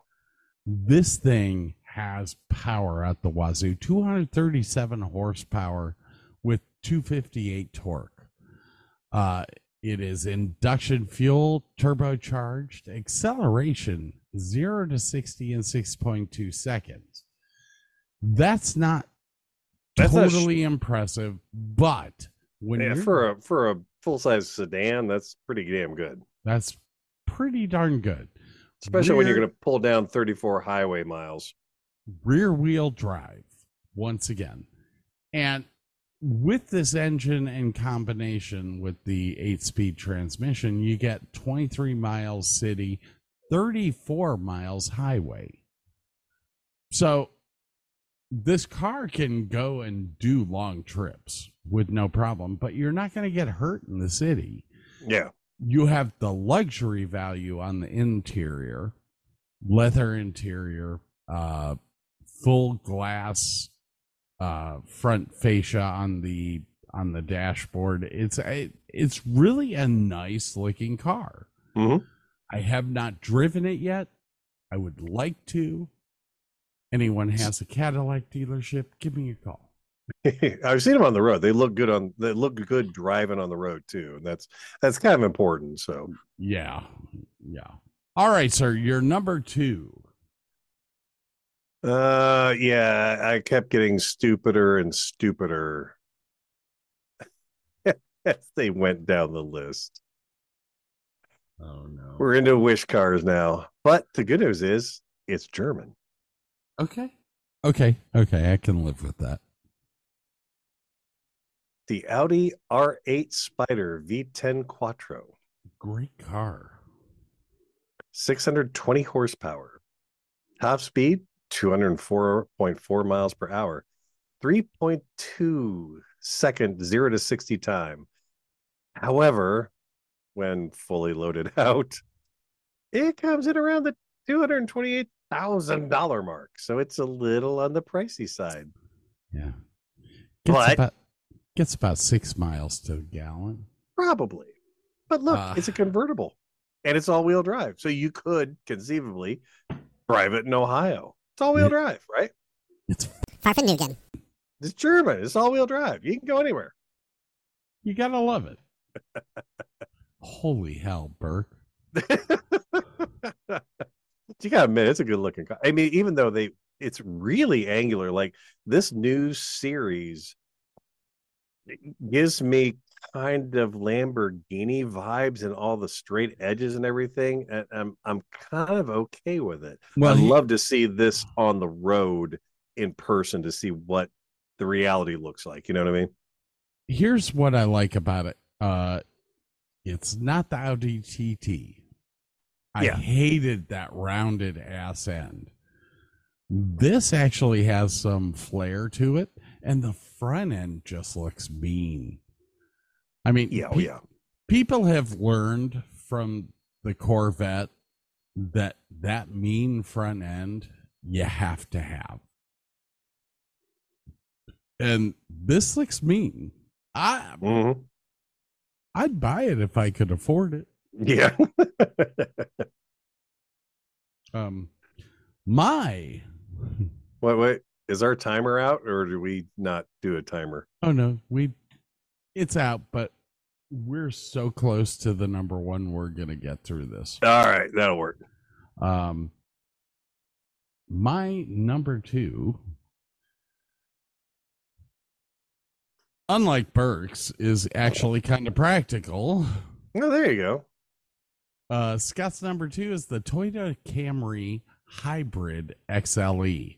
S1: This thing has power at the wazoo 237 horsepower with 258 torque. Uh, it is induction fuel turbocharged, acceleration 0 to 60 in 6.2 seconds. That's not
S3: That's not sh-
S1: totally impressive, but when
S3: yeah, for a for a full size sedan, that's pretty damn good.
S1: that's pretty darn good.
S3: Especially when you're gonna pull down thirty four highway miles.
S1: rear wheel drive once again. And with this engine in combination with the eight speed transmission, you get 23 miles city, 34 miles highway. So this car can go and do long trips with no problem, but you're not going to get hurt in the city
S3: Yeah,
S1: you have the luxury value on the interior leather interior uh full glass uh front fascia on the on the dashboard. It's a, it's really a nice looking car.
S3: Mhm.
S1: I have not driven it yet. I would like to. Anyone has a Cadillac dealership, give me a call.
S3: I've seen them on the road. They look good on. They look good driving on the road too, and that's that's kind of important. So
S1: Yeah. Yeah. All right, sir. You're number two.
S3: Uh, yeah, I kept getting stupider and stupider as they went down the list.
S1: Oh no.
S3: We're into wish cars now, but the good news is it's German.
S1: Okay. Okay. Okay. I can live with that.
S3: The Audi R8 Spider V10 Quattro,
S1: Great car.
S3: 620 horsepower, top speed 204.4 miles per hour, 3.2 second zero to 60 time. However, when fully loaded out, it comes in around the $228,000 mark. So it's a little on the pricey side.
S1: Yeah. Gets
S3: But-
S1: about gets about six miles to a gallon.
S3: Probably. But look,
S1: Uh.
S3: it's a convertible and it's all wheel drive. So you could conceivably drive it in Ohio. It's all wheel drive, right?
S1: It's
S8: Fahrvergnügen.
S3: It's German. It's all wheel drive. You can go anywhere.
S1: you gotta love it. Holy hell, Burke.
S3: you gotta admit it's a good looking car. I mean, even though they it's really angular, like this new series gives me kind of Lamborghini vibes and all the straight edges and everything. And I'm I'm kind of okay with it.
S1: Well,
S3: I'd
S1: he-
S3: love to see this on the road in person to see what the reality looks like. You know what I mean?
S1: Here's what I like about it. Uh it's not the Audi TT. I
S3: Yeah.
S1: hated that rounded ass end. This actually has some flair to it, and the front end just looks mean. I mean,
S3: Yeah, oh
S1: pe-
S3: yeah.
S1: people have learned from the Corvette that that mean front end you have to have. And this looks mean. I
S3: Mhm.
S1: I'd buy it if I could afford it.
S3: Yeah.
S1: Um my
S3: wait, wait. Is our timer out or do we not do a timer?
S1: oh no, we it's out, but we're so close to the number one we're gonna get through this.
S3: All right, that'll work.
S1: Um, my number two, unlike Burke's, is actually kind of practical.
S3: Oh, there you go.
S1: Uh, Scott's number two is the Toyota Camry Hybrid XLE.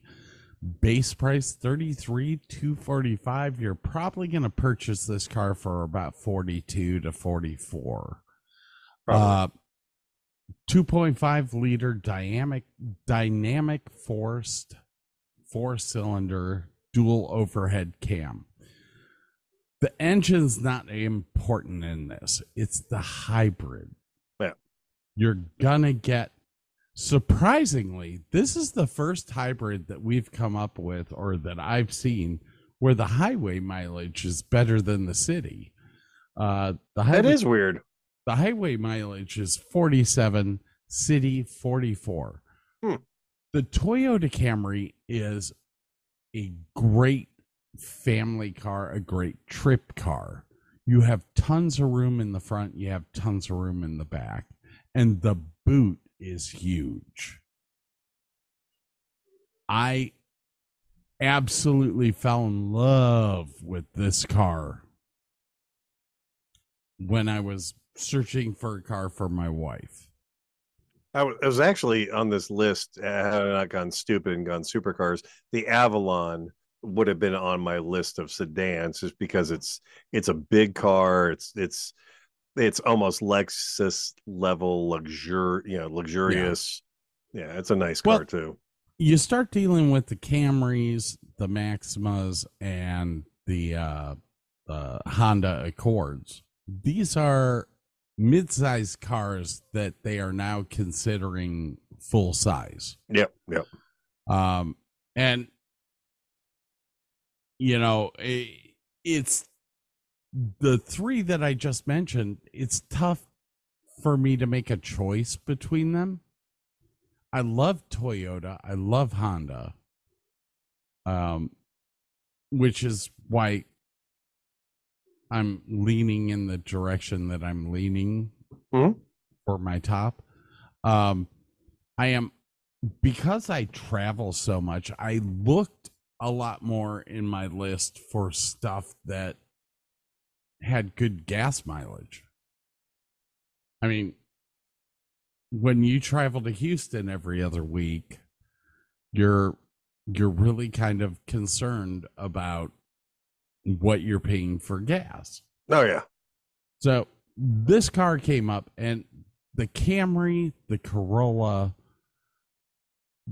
S1: Base price thirty three two forty five. You're probably going to purchase this car for about forty two to forty four. Uh, 2.5 liter dynamic dynamic forced four cylinder dual overhead cam. The engine's not important in this. It's the hybrid.
S3: Yeah.
S1: You're gonna get surprisingly, this is the first hybrid that we've come up with or that I've seen where the highway mileage is better than the city. Uh the
S3: That
S1: highway
S3: is weird.
S1: the highway mileage is 47 city 44
S3: Hmm.
S1: the toyota camry is a great family car a great trip car you have tons of room in the front you have tons of room in the back and the boot is huge i absolutely fell in love with this car when I was searching for a car for my wife.
S3: I was actually on this list. uh, Had I not gone stupid and gone supercars, the Avalon would have been on my list of sedans just because it's it's a big car. It's it's it's almost Lexus level luxur you know luxurious. Yeah, it's a nice car
S1: Well-
S3: too.
S1: You start dealing with the Camrys, the Maximas, and the uh, uh, Honda Accords. These are mid-sized cars that they are now considering full size.
S3: Yep, yep.
S1: um and you know i it's the three that I just mentioned, it's tough for me to make a choice between them. I love Toyota. I love Honda. Um, which is why I'm leaning in the direction that I'm leaning
S3: Mhm.
S1: for my top. Um, I am because I travel so much. I looked a lot more in my list for stuff that had good gas mileage. I mean, when you travel to Houston every other week, you're you're really kind of concerned about what you're paying for gas.
S3: Oh yeah.
S1: So this car came up and the Camry, the Corolla,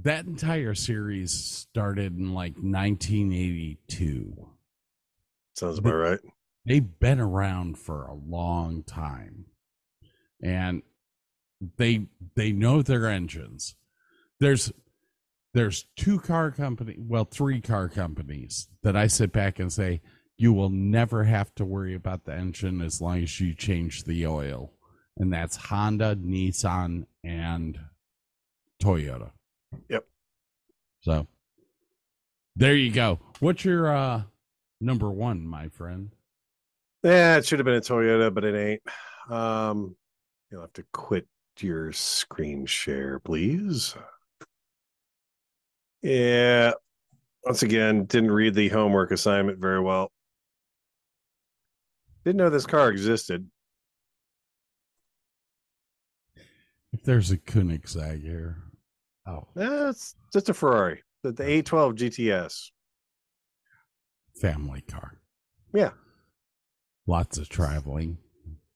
S1: that entire series started in like 1982.
S3: Sounds about right.
S1: They've been around for a long time. And they they know their engines. There's there's two car company, well, three car companies that I sit back and say you will never have to worry about the engine as long as you change the oil. And that's Honda, Nissan, and Toyota.
S3: Yep.
S1: So there you go. What's your uh number one, my friend?
S3: Yeah, it should have been a Toyota, but it ain't. Um, you'll have to quit your screen share, please. Yeah. Once again, didn't read the homework assignment very well. Didn't know this car existed.
S1: If there's a Koenigsegg here. Oh,
S3: That's just a Ferrari, the, the 812 GTS.
S1: family car.
S3: Yeah.
S1: Lots of traveling.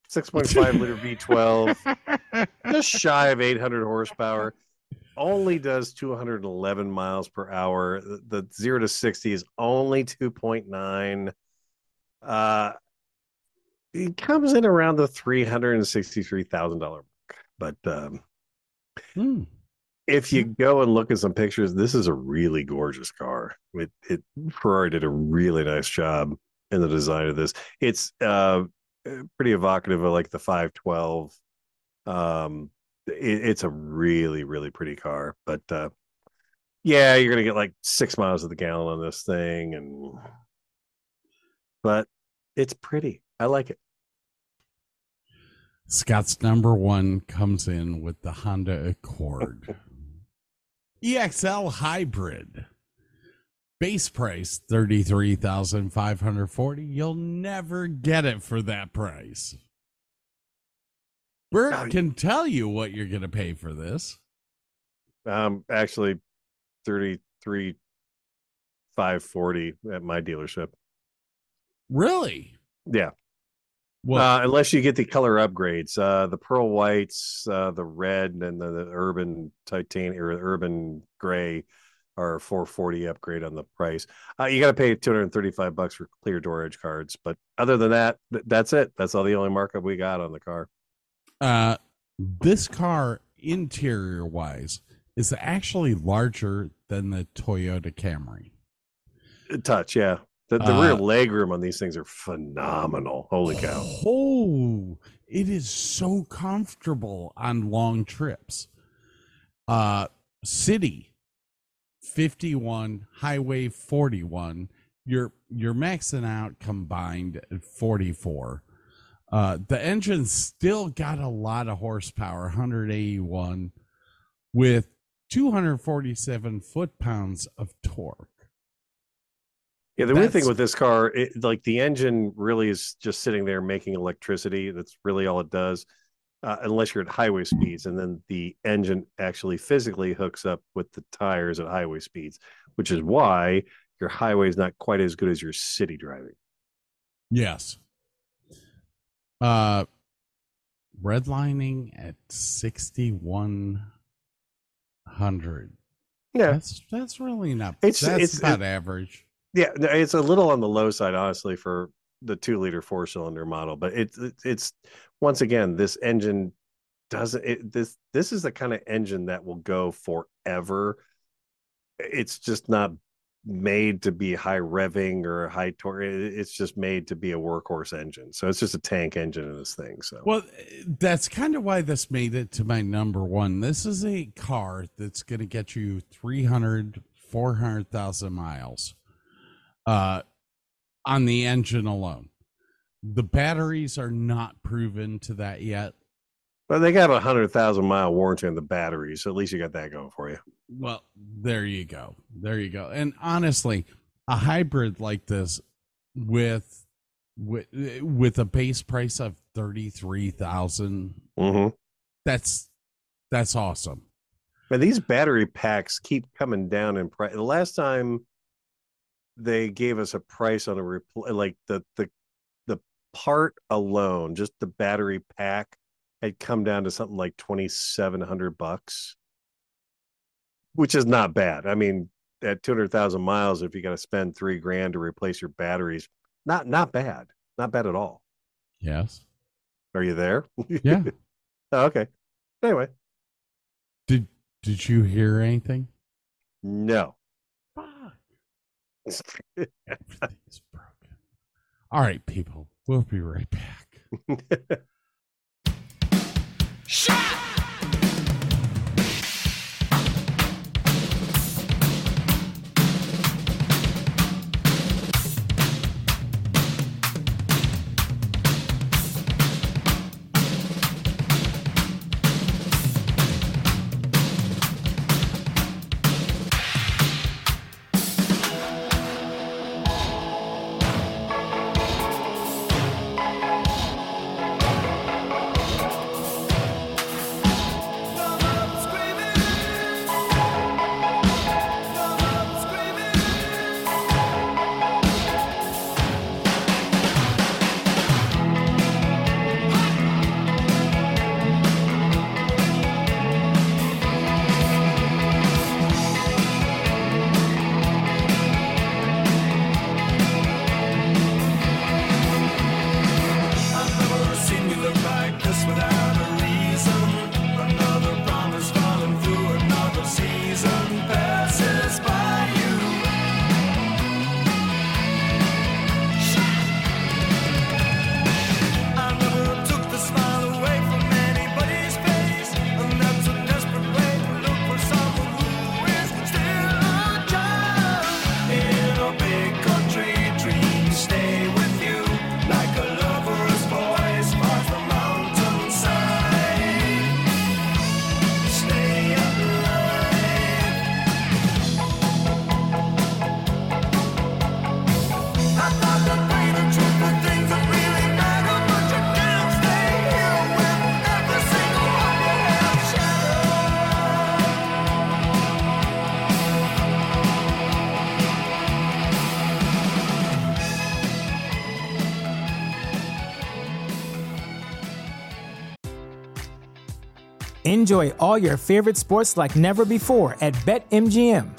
S3: 6.5 liter V12, just shy of 800 horsepower. Only does 211 miles per hour. The, the zero to 60 is only 2.9. Uh, it comes in around the $363,000 mark. But um,
S1: Hmm.
S3: if you go and look at some pictures, this is a really gorgeous car. It, it Ferrari did a really nice job in the design of this. It's uh, pretty evocative of like the 512. Um, it, it's a really really pretty car, but uh, yeah, you're gonna get like six miles of the gallon on this thing, and but it's pretty. I like it.
S1: Scott's number one comes in with the Honda Accord. EXL Hybrid. Base price thirty three thousand five hundred forty. You'll never get it for that price. Bert can tell you what you're going to pay for this.
S3: Um, actually, thirty three five forty at my dealership.
S1: Really?
S3: Yeah.
S1: Well,
S3: uh, unless you get the color upgrades, uh, the pearl whites, uh, the red, and the, the urban titanium or urban gray a 440 upgrade on the price. Uh, you got to pay 235 bucks for clear door edge cards, but other than that, th- that's it. That's all the only markup we got on the car.
S1: uh, this car, interior wise, is actually larger than the Toyota Camry.
S3: Touch, yeah. The, the
S1: Uh,
S3: rear leg room on these things are phenomenal. Holy cow!
S1: Oh, it is so comfortable on long trips. Uh city 51, highway 41. You're you're maxing out combined at 44. Uh the engine's still got a lot of horsepower, 181 with 247 foot pounds of torque.
S3: Yeah, the weird thing with this car, it, like the engine really is just sitting there making electricity. That's really all it does, uh, unless you're at highway speeds. And then the engine actually physically hooks up with the tires at highway speeds, which is why your highway is not quite as good as your city driving.
S1: Yes. Uh redlining at 6100.
S3: Yeah,
S1: That's that's really not
S3: It's-
S1: that's
S3: it's- it-
S1: average.
S3: yeah, it's a little on the low side, honestly, for the two liter four cylinder model. But it's it's- once again, this engine doesn't. It, this this is the kind of engine that will go forever. It's just not made to be high revving or high torque. It's just made to be a workhorse engine. So it's just a tank engine in this thing. So
S1: Well, that's kind of why this made it to my number one. This is a car that's going to get you 300, 400,000 miles uh, on the engine alone. The batteries are not proven to that yet.
S3: but they got a hundred thousand mile warranty on the batteries, So at least you got that going for you.
S1: Well, there you go. There you go. And honestly, a hybrid like this with with with a base price of 33,000
S3: Mm-hmm.
S1: that's that's awesome.
S3: And these battery packs keep coming down in price. The last time they gave us a price on a repl- uh, like the the the part alone, just the battery pack had come down to something like twenty seven hundred bucks, which is not bad. I mean, at two hundred thousand miles, if you got to spend three grand to replace your batteries, not not bad, not bad at all.
S1: Yes.
S3: Are you there?
S1: Yeah.
S3: Oh, okay. Anyway,
S1: Did did you hear anything?
S3: no.
S1: Everything's broken. All right, people. We'll be right back.
S9: all your favorite sports like never before at BetMGM.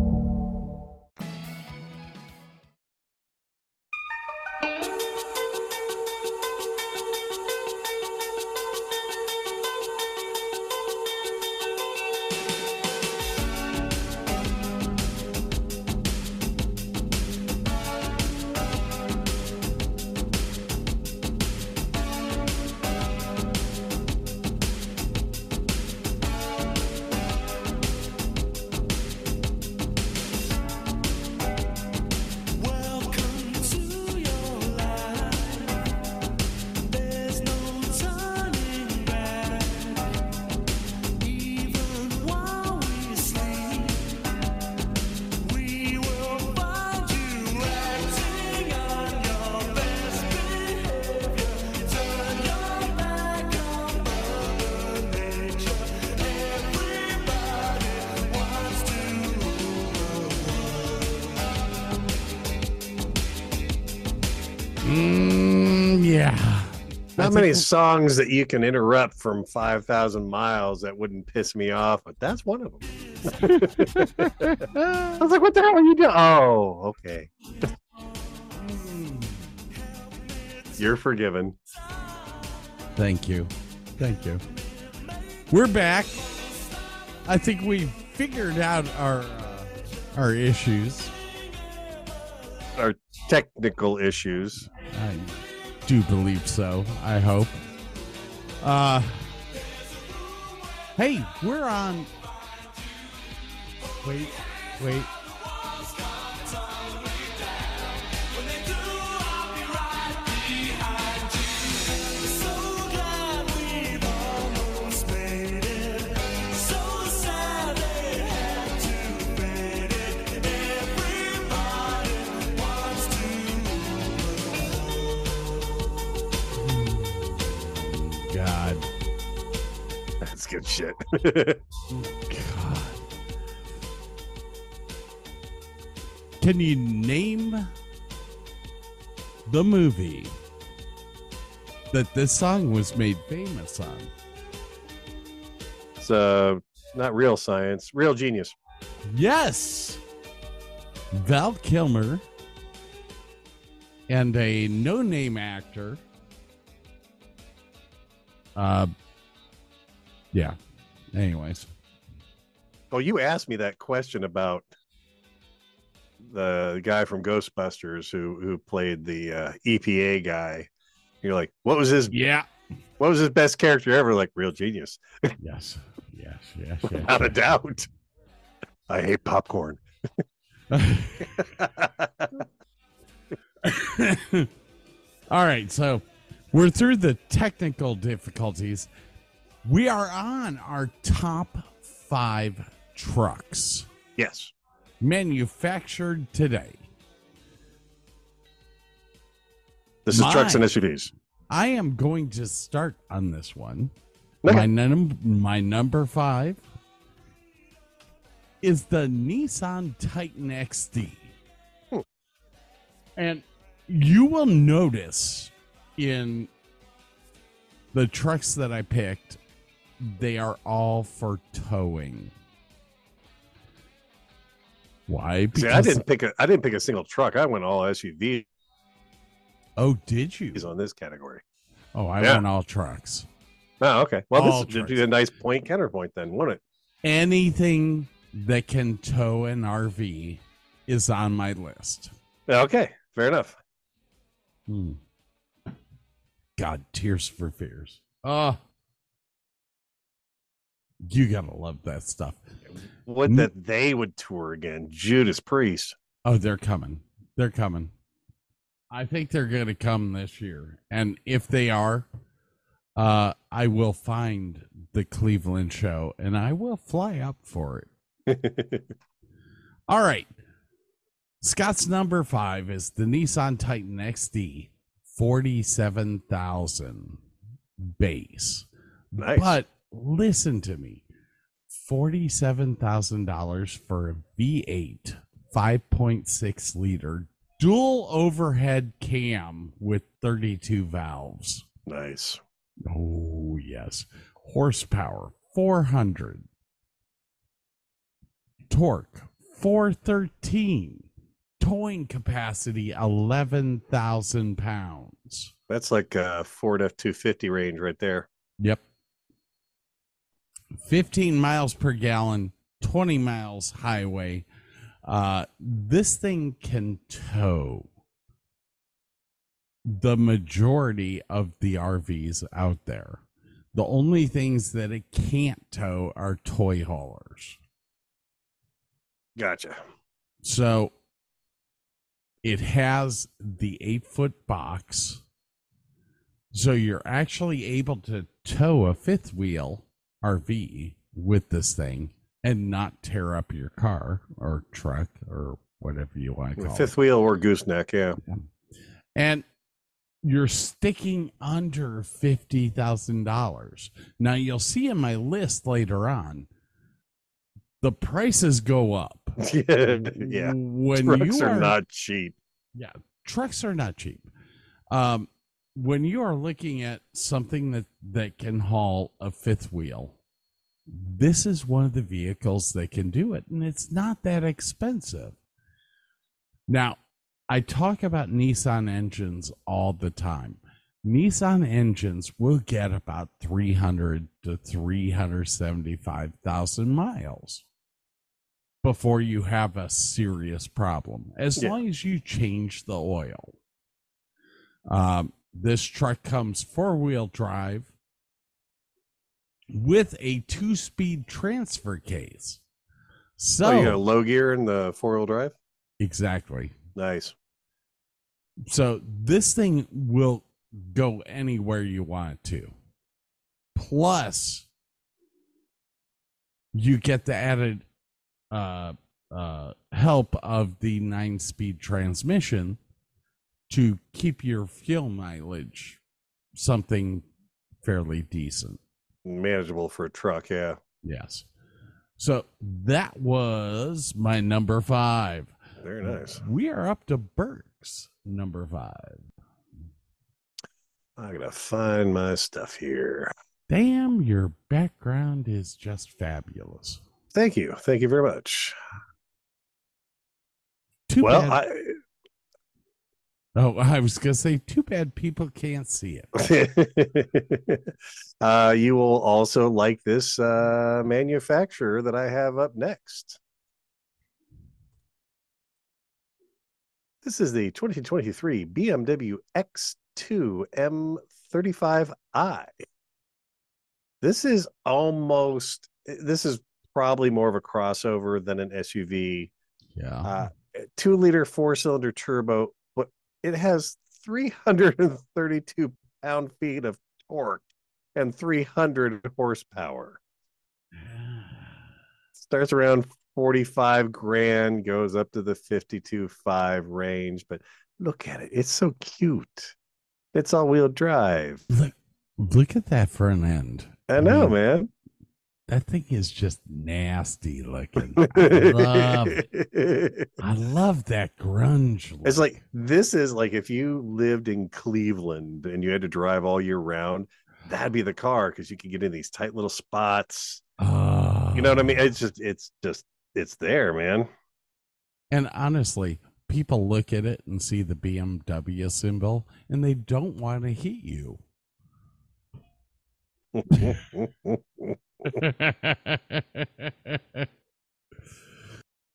S3: Many
S1: think-
S3: songs that you can interrupt from 5,000 miles that wouldn't piss me off, but that's one of them. I was like, what the hell are you doing? Oh, okay. You're forgiven.
S1: Thank you. Thank you. We're back. I think we figured out our uh, our issues.
S3: Our technical issues.
S1: I do believe so. I hope. Uh Hey, we're on Wait, wait.
S3: Good shit.
S1: God. Can you name the movie that this song was made famous on?
S3: it's uh, not real science, real genius.
S1: Yes. Val Kilmer and a no name actor. Uh, yeah. Anyways,
S3: Oh, you asked me that question about the guy from Ghostbusters who who played the uh, EPA guy. You're like, what was his
S1: yeah.
S3: what was his best character ever? Like real genius,
S1: Yes. Yes. Yes. yes,
S3: without a doubt. I hate popcorn.
S1: All right, so we're through the technical difficulties. We are on our top five trucks
S3: yes.
S1: manufactured today.
S3: This is trucks and SUVs.
S1: I am going to start on this one.
S3: Okay.
S1: My, num- my number five is the Nissan Titan XD.
S3: Hmm.
S1: And you will notice in the trucks that I picked, they are all for towing. Why?
S3: See, I didn't pick a I didn't pick a single truck. I went all SUVs
S1: Oh, did you?
S3: He's on this category.
S1: Oh, I
S3: Yeah.
S1: want all trucks.
S3: Oh, okay. Well,
S1: All
S3: this
S1: trucks.
S3: be a nice point counterpoint then, won't it?
S1: anything that can tow an RV is on my list.
S3: Okay, fair enough.
S1: Hmm. God, Tears for Fears. Oh, you gotta love that stuff.
S3: What that they would tour again? Judas Priest.
S1: Oh, they're coming. They're coming. I think they're gonna come this year, and if they are, uh, I will find the Cleveland show and I will fly up for it. All right. Scott's number five is the Nissan Titan XD, forty-seven thousand base.
S3: Nice.
S1: But listen to me, forty-seven thousand dollars for a V8, five point six liter dual overhead cam with thirty-two valves.
S3: Nice.
S1: Oh yes, horsepower four hundred, torque four thirteen, towing capacity eleven thousand pounds.
S3: That's like a Ford F two fifty range right there.
S1: Yep. 15 miles per gallon, 20 miles highway. Uh, this thing can tow the majority of the RVs out there. The only things that it can't tow are toy haulers.
S3: Gotcha.
S1: So it has the eight foot box. So you're actually able to tow a fifth wheel RV with this thing and not tear up your car or truck or whatever you want to call
S3: Fifth
S1: it.
S3: wheel or gooseneck, yeah.
S1: And you're sticking under fifty thousand dollars. Now you'll see in my list later on, the prices go up.
S3: yeah. yeah.
S1: When
S3: Trucks
S1: you
S3: are
S1: are
S3: not cheap.
S1: yeah, trucks are not cheap. Um, when you are looking at something that that can haul a fifth wheel, this is one of the vehicles that can do it, and it's not that expensive. Now, I talk about Nissan engines all the time. Nissan engines will get about 300 to 375,000 miles before you have a serious problem, as
S3: Yeah.
S1: long as you change the oil. Um, this truck comes four wheel drive with a two speed transfer case. So,
S3: oh, you got a low gear in the four wheel drive?
S1: exactly.
S3: Nice.
S1: So this thing will go anywhere you want it to. Plus, you get the added uh, uh, help of the nine speed transmission to keep your fuel mileage something fairly decent.
S3: Manageable for a truck, yeah.
S1: Yes. So that was my number five.
S3: Very nice.
S1: We are up to Burke's number five.
S3: I gotta find my stuff here.
S1: Damn, your background is just fabulous.
S3: Thank you. Thank you very much.
S1: Too
S3: well,
S1: bad. Oh, I was gonna say, too bad people can't see it.
S3: Uh you will also like this uh manufacturer that I have up next. This is the 2023 BMW X2 M35i. This is almost this is probably more of a crossover than an SUV.
S1: Yeah.
S3: Uh, two liter four cylinder turbo, it has 332 pound feet of torque and 300 horsepower. Starts around 45 grand, goes up to the 52.5 range. But look at it, it's so cute. It's all wheel drive.
S1: Look, look at that front end.
S3: I know, man.
S1: That thing is just nasty looking. I love, I love that grunge.
S3: It's like this is like if you lived in Cleveland and you had to drive all year round, that'd be the car because you could get in these tight little spots.
S1: Oh.
S3: You know what I mean? Ah. It's just it's just it's there, man.
S1: And honestly, people look at it and see the BMW symbol and they don't want to hit you.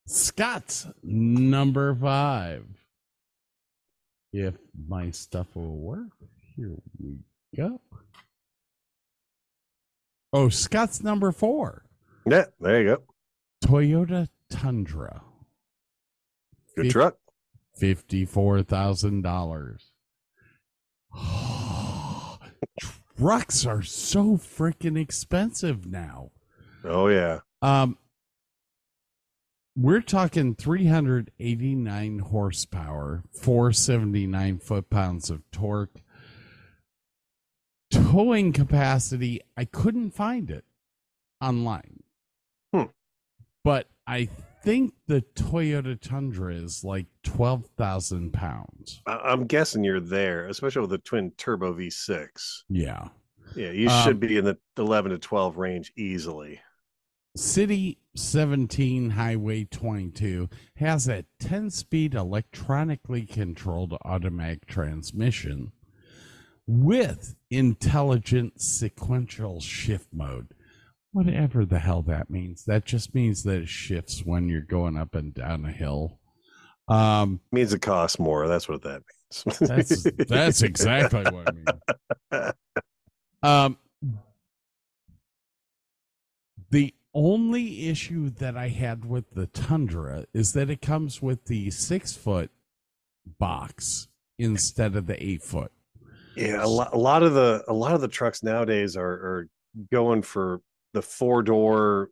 S1: Scott's number five. If my stuff will work, here we go. Oh, Scott's number four.
S3: yeah, there you go.
S1: Toyota Tundra.
S3: Good truck.
S1: Fifty-four thousand dollars. Trucks are so freaking expensive now.
S3: Oh yeah.
S1: Um, we're talking 389 horsepower, 479 foot pounds of torque. Towing capacity, I couldn't find it online.
S3: Hmm.
S1: But I think the Toyota Tundra is like 12,000 pounds.
S3: I- I'm guessing you're there, especially with the twin turbo V6.
S1: Yeah.
S3: Yeah, you
S1: Um,
S3: should be in the 11 to 12 range easily.
S1: City 17 Highway 22 has a 10 speed electronically controlled automatic transmission with intelligent sequential shift mode. Whatever the hell that means. That just means that it shifts when you're going up and down a hill. Um,
S3: means it costs more. That's what that means.
S1: That's that's exactly what I mean. Um, the only issue that I had with the Tundra is that it comes with the six foot box instead of the eight foot.
S3: Yeah, a lot, a lot of the a lot of the trucks nowadays are are going for the four door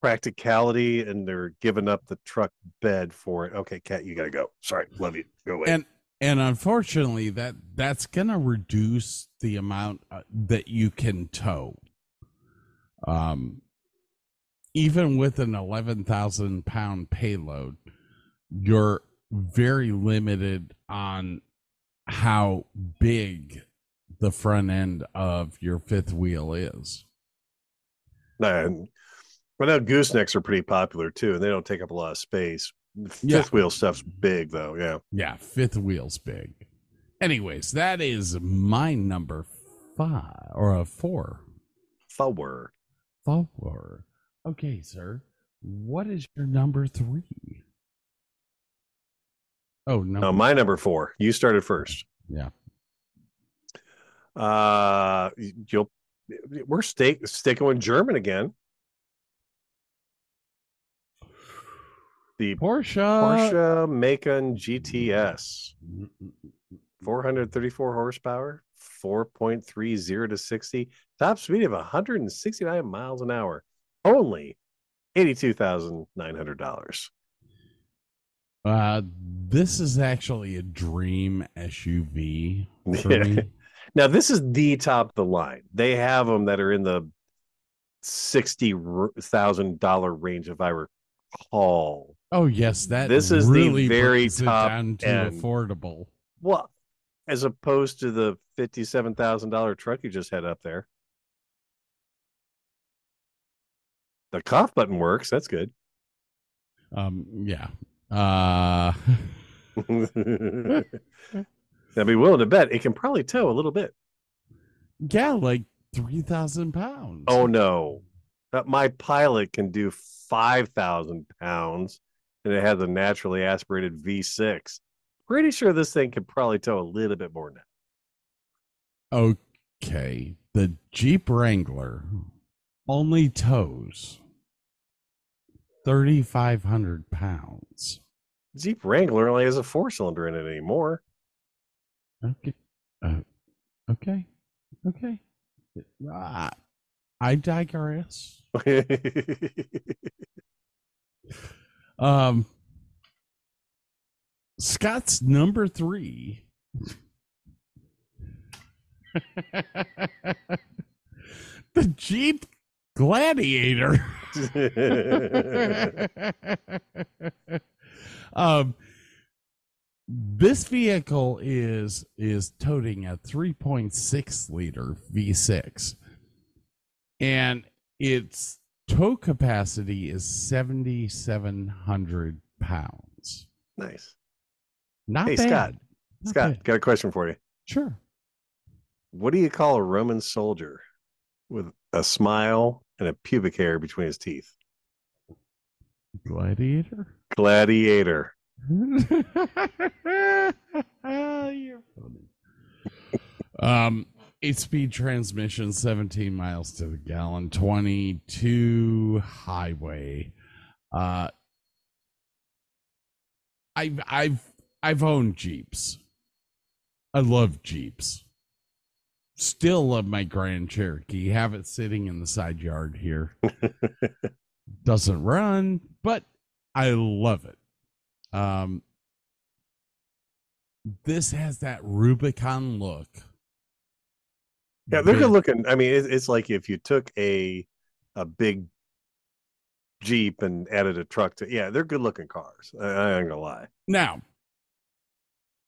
S3: practicality, and they're giving up the truck bed for it. Okay, Cat, you gotta go. Sorry, love you. Go away.
S1: And and unfortunately, that that's gonna reduce the amount uh, that you can tow. Um, even with an eleven thousand pound payload, you're very limited on how big the front end of your fifth wheel is.
S3: And but now goosenecks are pretty popular too, and they don't take up a lot of space. Fifth
S1: Yeah.
S3: wheel stuff's big though. Yeah.
S1: Yeah, fifth wheel's big. Anyways, that is my number five or a four.
S3: Forward.
S1: Four. Okay, sir. What is your number three? Oh no.
S3: No, my number four. You started first.
S1: yeah.
S3: Uh, you'll. We're stick, sticking with German again. The
S1: Porsche.
S3: Porsche Macan GTS, 434 horsepower, 4.30 to 60, top speed of 169 miles an hour, only $82,900.
S1: Uh, this is actually a dream SUV for
S3: Yeah.
S1: me.
S3: Now, this is the top of the line. They have them that are in the $60,000 range, if I recall.
S1: Oh yes, that
S3: This is the
S1: really
S3: very top
S1: down to
S3: end.
S1: affordable.
S3: Well, as opposed to the $57,000 truck you just had up there. The cough button works. That's good.
S1: Um, yeah. Uh,
S3: I'd be willing to bet it can probably tow a little bit.
S1: yeah, like three thousand pounds.
S3: Oh no, Uh, my pilot can do five thousand pounds, and it has a naturally aspirated V6. Pretty sure this thing could probably tow a little bit more that.
S1: Okay, the Jeep Wrangler only tows thirty five hundred pounds.
S3: Jeep Wrangler only has a four cylinder in it anymore.
S1: Okay, uh, okay, okay. Uh, I digress. Um, Scott's number three. the Jeep Gladiator. um, this vehicle is is toting a 3.6 liter V6, and its tow capacity is 7,700 pounds.
S3: nice.
S1: Not
S3: Hey,
S1: bad.
S3: Scott.
S1: Not
S3: Scott,
S1: bad.
S3: got a question for you.
S1: Sure.
S3: What do you call a Roman soldier with a smile and a pubic hair between his teeth?
S1: Gladiator.
S3: Gladiator.
S1: You're funny. um, eight speed transmission, 17 miles to the gallon, 22 highway. Uh, I've, I've, I've owned Jeeps. I love Jeeps. Still love my Grand Cherokee. Have it sitting in the side yard here. Doesn't run, but I love it. Um, this has that Rubicon look.
S3: Yeah, they're good looking. I mean, it, it's like if you took a a big Jeep and added a truck to. Yeah, they're good looking cars. I, I ain't gonna lie.
S1: Now,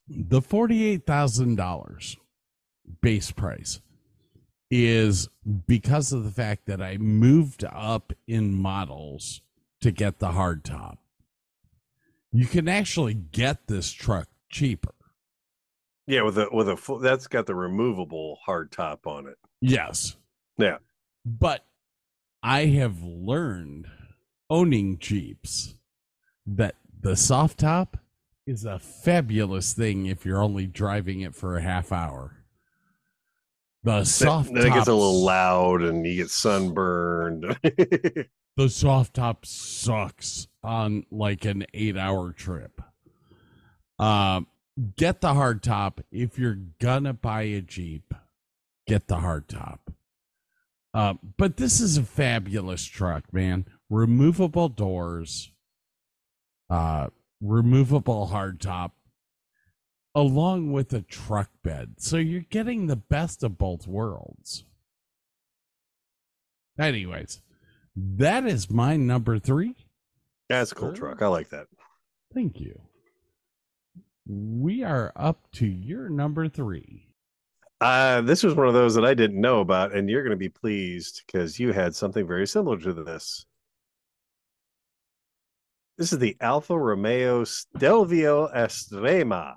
S1: the forty-eight thousand dollars base price is because of the fact that I moved up in models to get the hardtop. You can actually get this truck cheaper.
S3: Yeah, with a with a that's got the removable hard top on it.
S1: Yes.
S3: Yeah.
S1: But I have learned owning Jeeps that the soft top is a fabulous thing if you're only driving it for a half hour. The soft
S3: then it gets a little loud and you get sunburned.
S1: the soft top sucks on like an eight hour trip. Um, get the hard top if you're gonna buy a Jeep. Get the hard top. Uh, but this is a fabulous truck, man. Removable doors, uh, removable hardtop, along with a truck bed. So you're getting the best of both worlds. Anyways, that is my number three.
S3: That's a cool
S1: Sure.
S3: truck. I like that.
S1: Thank you. We are up to your number three.
S3: Uh, this was one of those that I didn't know about, and you're going to be pleased because you had something very similar to this. This is the Alfa Romeo Stelvio Estrema.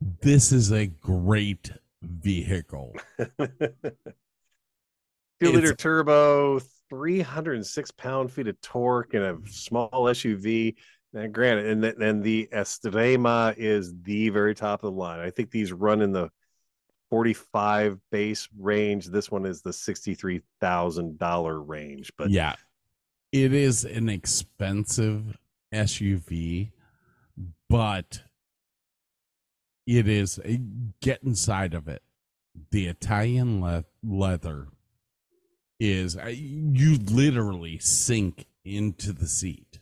S1: This is a great vehicle.
S3: Two liter turbo, 306 pound feet of torque, in a small SUV. And granted, and then and the Estrema is the very top of the line. I think these run in the 45 base range. This one is the $63,000 range. But
S1: yeah, it is an expensive SUV, but it is a, get inside of it. The Italian le- leather is uh, you literally sink into the seat.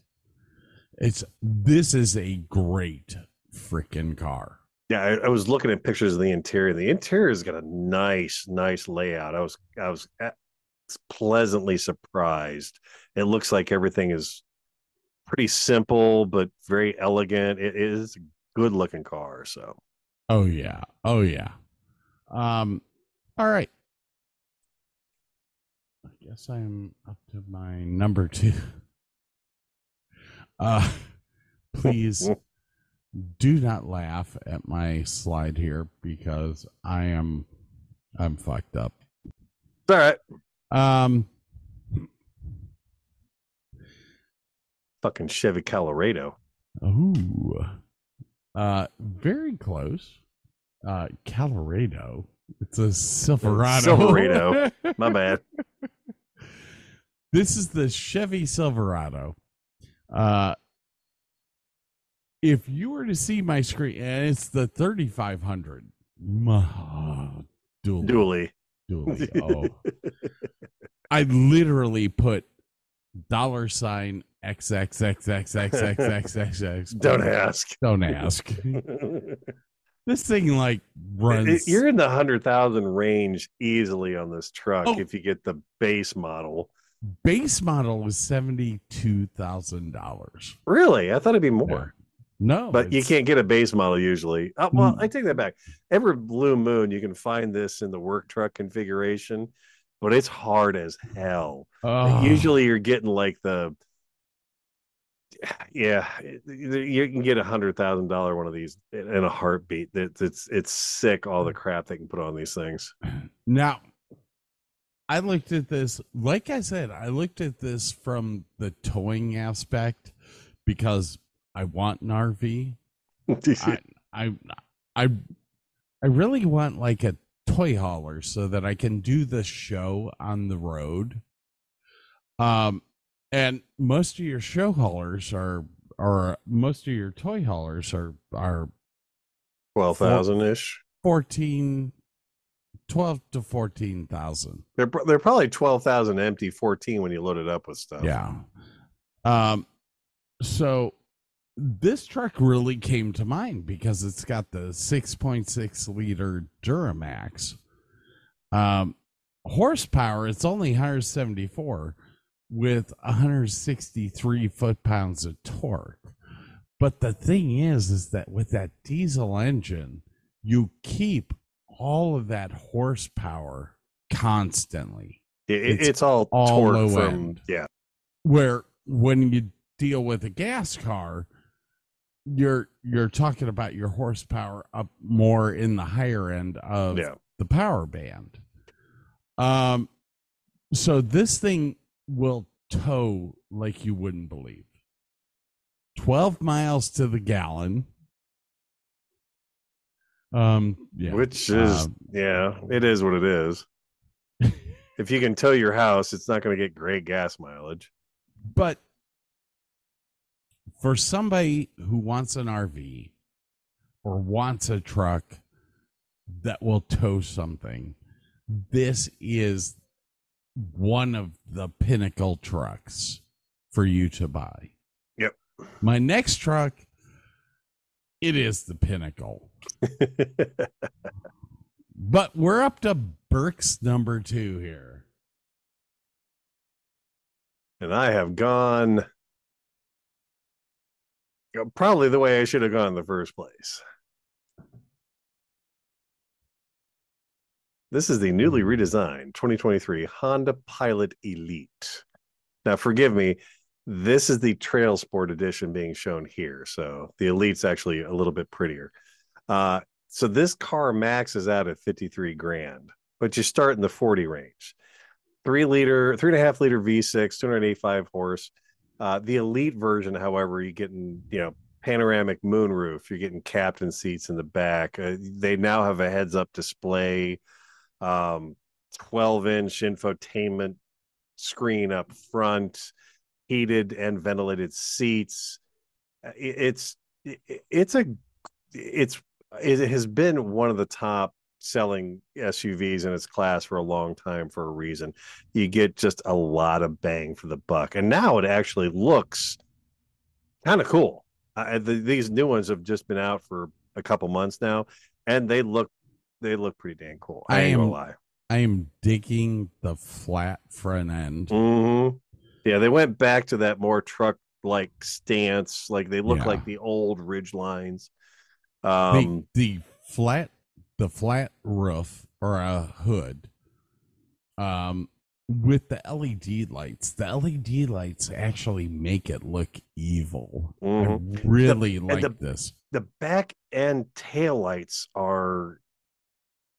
S1: It's this is a great freaking car.
S3: Yeah, I, I was looking at pictures of the interior. The interior has got a nice, nice layout. I was, I was pleasantly surprised. It looks like everything is pretty simple but very elegant. It is a good looking car. So
S1: Oh yeah. Oh yeah. Um all right. I guess I'm up to my number 2. Uh please do not laugh at my slide here because I am I'm fucked up.
S3: it's all right.
S1: Um
S3: Fucking Chevy Colorado.
S1: Ooh. Uh very close. Uh Colorado. It's a Silverado.
S3: Silverado. My bad.
S1: This is the Chevy Silverado. Uh if you were to see my screen, and it's the 3500 uh, dually,
S3: Dually.
S1: dually. Oh, I literally put dollar sign XXXXXXXXX.
S3: Don't ask.
S1: Don't ask. This thing like runs.
S3: It- You're in the hundred thousand range easily on this truck
S1: Oh.
S3: if you get the base model.
S1: base model was seventy two thousand dollars.
S3: Really, I thought it'd be more.
S1: No,
S3: but you can't get a base model usually. Oh, well,
S1: Mm.
S3: I take that back. Every blue moon, you can find this in the work truck configuration, but it's hard as hell.
S1: Oh.
S3: Usually, you're getting like the yeah, you can get a hundred thousand dollar one of these in a heartbeat. It's it's it's sick all the crap they can put on these things.
S1: Now, I looked at this, like I said, I looked at this from the towing aspect because I want an RV. I, I, I, I really want like a toy hauler so that I can do the show on the road. Um, and most of your show haulers are, or most of your toy haulers are, are
S3: Twelve thousand ish.
S1: 14, 12 to 14,000.
S3: They're they're probably twelve thousand empty, fourteen when you load it up with stuff.
S1: Yeah. Um, so this truck really came to mind because it's got the 6.6 liter Duramax. Um, horsepower, it's only 174 with 163 foot pounds of torque. But the thing is, is that with that diesel engine, you keep all of that horsepower constantly.
S3: It- it-
S1: It's
S3: it's, all,
S1: all
S3: torque
S1: low
S3: from
S1: end.
S3: yeah.
S1: Where when you deal with a gas car, you're you're talking about your horsepower up more in the higher end of
S3: Yeah.
S1: the power band. Um so this thing will tow like you wouldn't believe. 12 miles to the gallon. Um yeah.
S3: Which is
S1: Um,
S3: yeah, it is what it is. if you can tow your house, it's not going to get great gas mileage.
S1: But for somebody who wants an RV or wants a truck that will tow something, this is one of the pinnacle trucks for you to buy.
S3: Yep.
S1: My next truck, it is the pinnacle. But we're up to Burke's number two here.
S3: and I have gone probably the way I should have gone in the first place. This is the newly redesigned 2023 Honda Pilot Elite. Now, forgive me, this is the Trail Sport Edition being shown here. So the Elite's actually a little bit prettier. Uh, so this car maxes out at 53 grand, but you start in the 40 range three liter, three and a half liter V6, 285 horse. Uh, the elite version, however, you're getting you know panoramic moonroof. You're getting captain seats in the back. Uh, they now have a heads up display, um, 12 inch infotainment screen up front, heated and ventilated seats. Uh, it's it's a it's it has been one of the top selling SUVs in its class for a long time for a reason. You get just a lot of bang for the buck, and now it actually looks kind of cool. Uh, the, these new ones have just been out for a couple months now, and they look they look pretty dang cool. I,
S1: I
S3: ain't gonna
S1: am-
S3: lie.
S1: I am digging the flat front end.
S3: hmm Yeah, they went back to that more truck like stance. Like they look
S1: Yeah.
S3: like the old Ridgelines.
S1: the,
S3: Um,
S1: the flat the flat roof or a hood um with the led lights the led lights actually make it look evil
S3: Mhm.
S1: i really
S3: and
S1: like
S3: the-
S1: this
S3: the back end tail lights are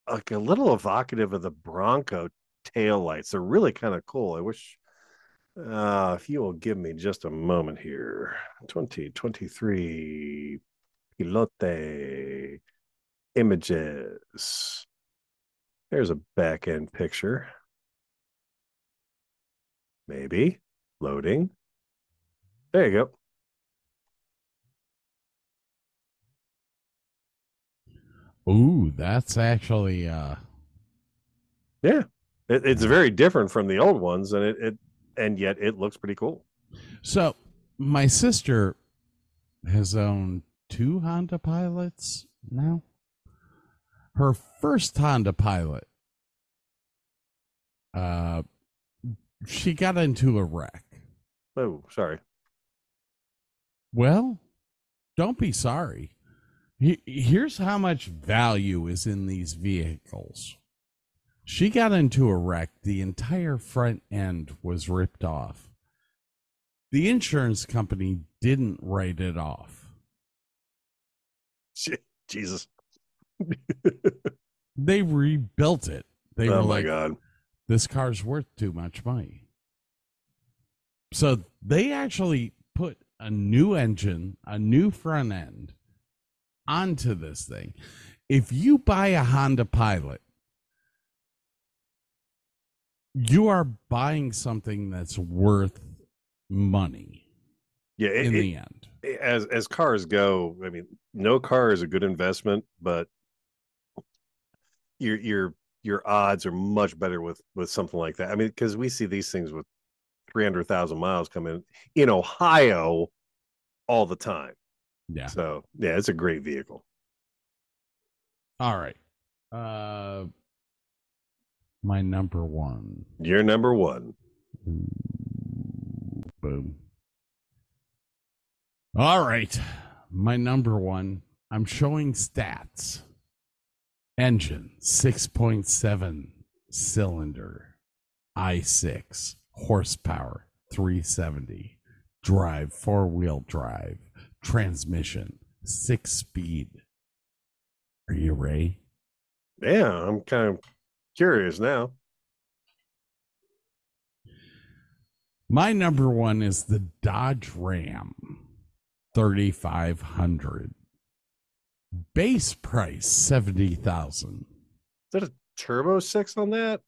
S3: like a little evocative of the Bronco taillights. They're really kind of cool. I wish uh if you will give me just a moment here. 2023 Pilot images. There's a back end picture. Maybe loading. There you go.
S1: Ooh that's actually uh
S3: Yeah, it, it's very different from the old ones, and it, it and yet it looks pretty cool.
S1: so my sister has owned two honda pilots now her first honda pilot uh she got into a wreck
S3: Oh, sorry.
S1: Well, don't be sorry. He- Here's how much value is in these vehicles. She got into a wreck. The entire front end was ripped off. The insurance company didn't write it off.
S3: Jesus.
S1: They rebuilt it. They
S3: oh
S1: were
S3: my
S1: like,
S3: god.
S1: this car's worth too much money. So they actually put a new engine, a new front end onto this thing. If you buy a Honda Pilot, you are buying something that's worth money
S3: Yeah, it,
S1: in
S3: it-
S1: the end.
S3: as as cars go, I mean, no car is a good investment, but your your your odds are much better with with something like that. I mean, because we see these things with 300,000 miles coming in Ohio all the time.
S1: Yeah.
S3: So, yeah, it's a great vehicle.
S1: All right. Uh my number one.
S3: You're number one.
S1: Boom. All right. My number one. I'm showing stats. Engine 6.7 cylinder, i6, horsepower 370, drive four wheel drive, transmission six speed. Are you ready?
S3: Yeah, I'm kind of curious now.
S1: My number one is the Dodge Ram 3500. Base price 70,000.
S3: Is that a turbo six on that?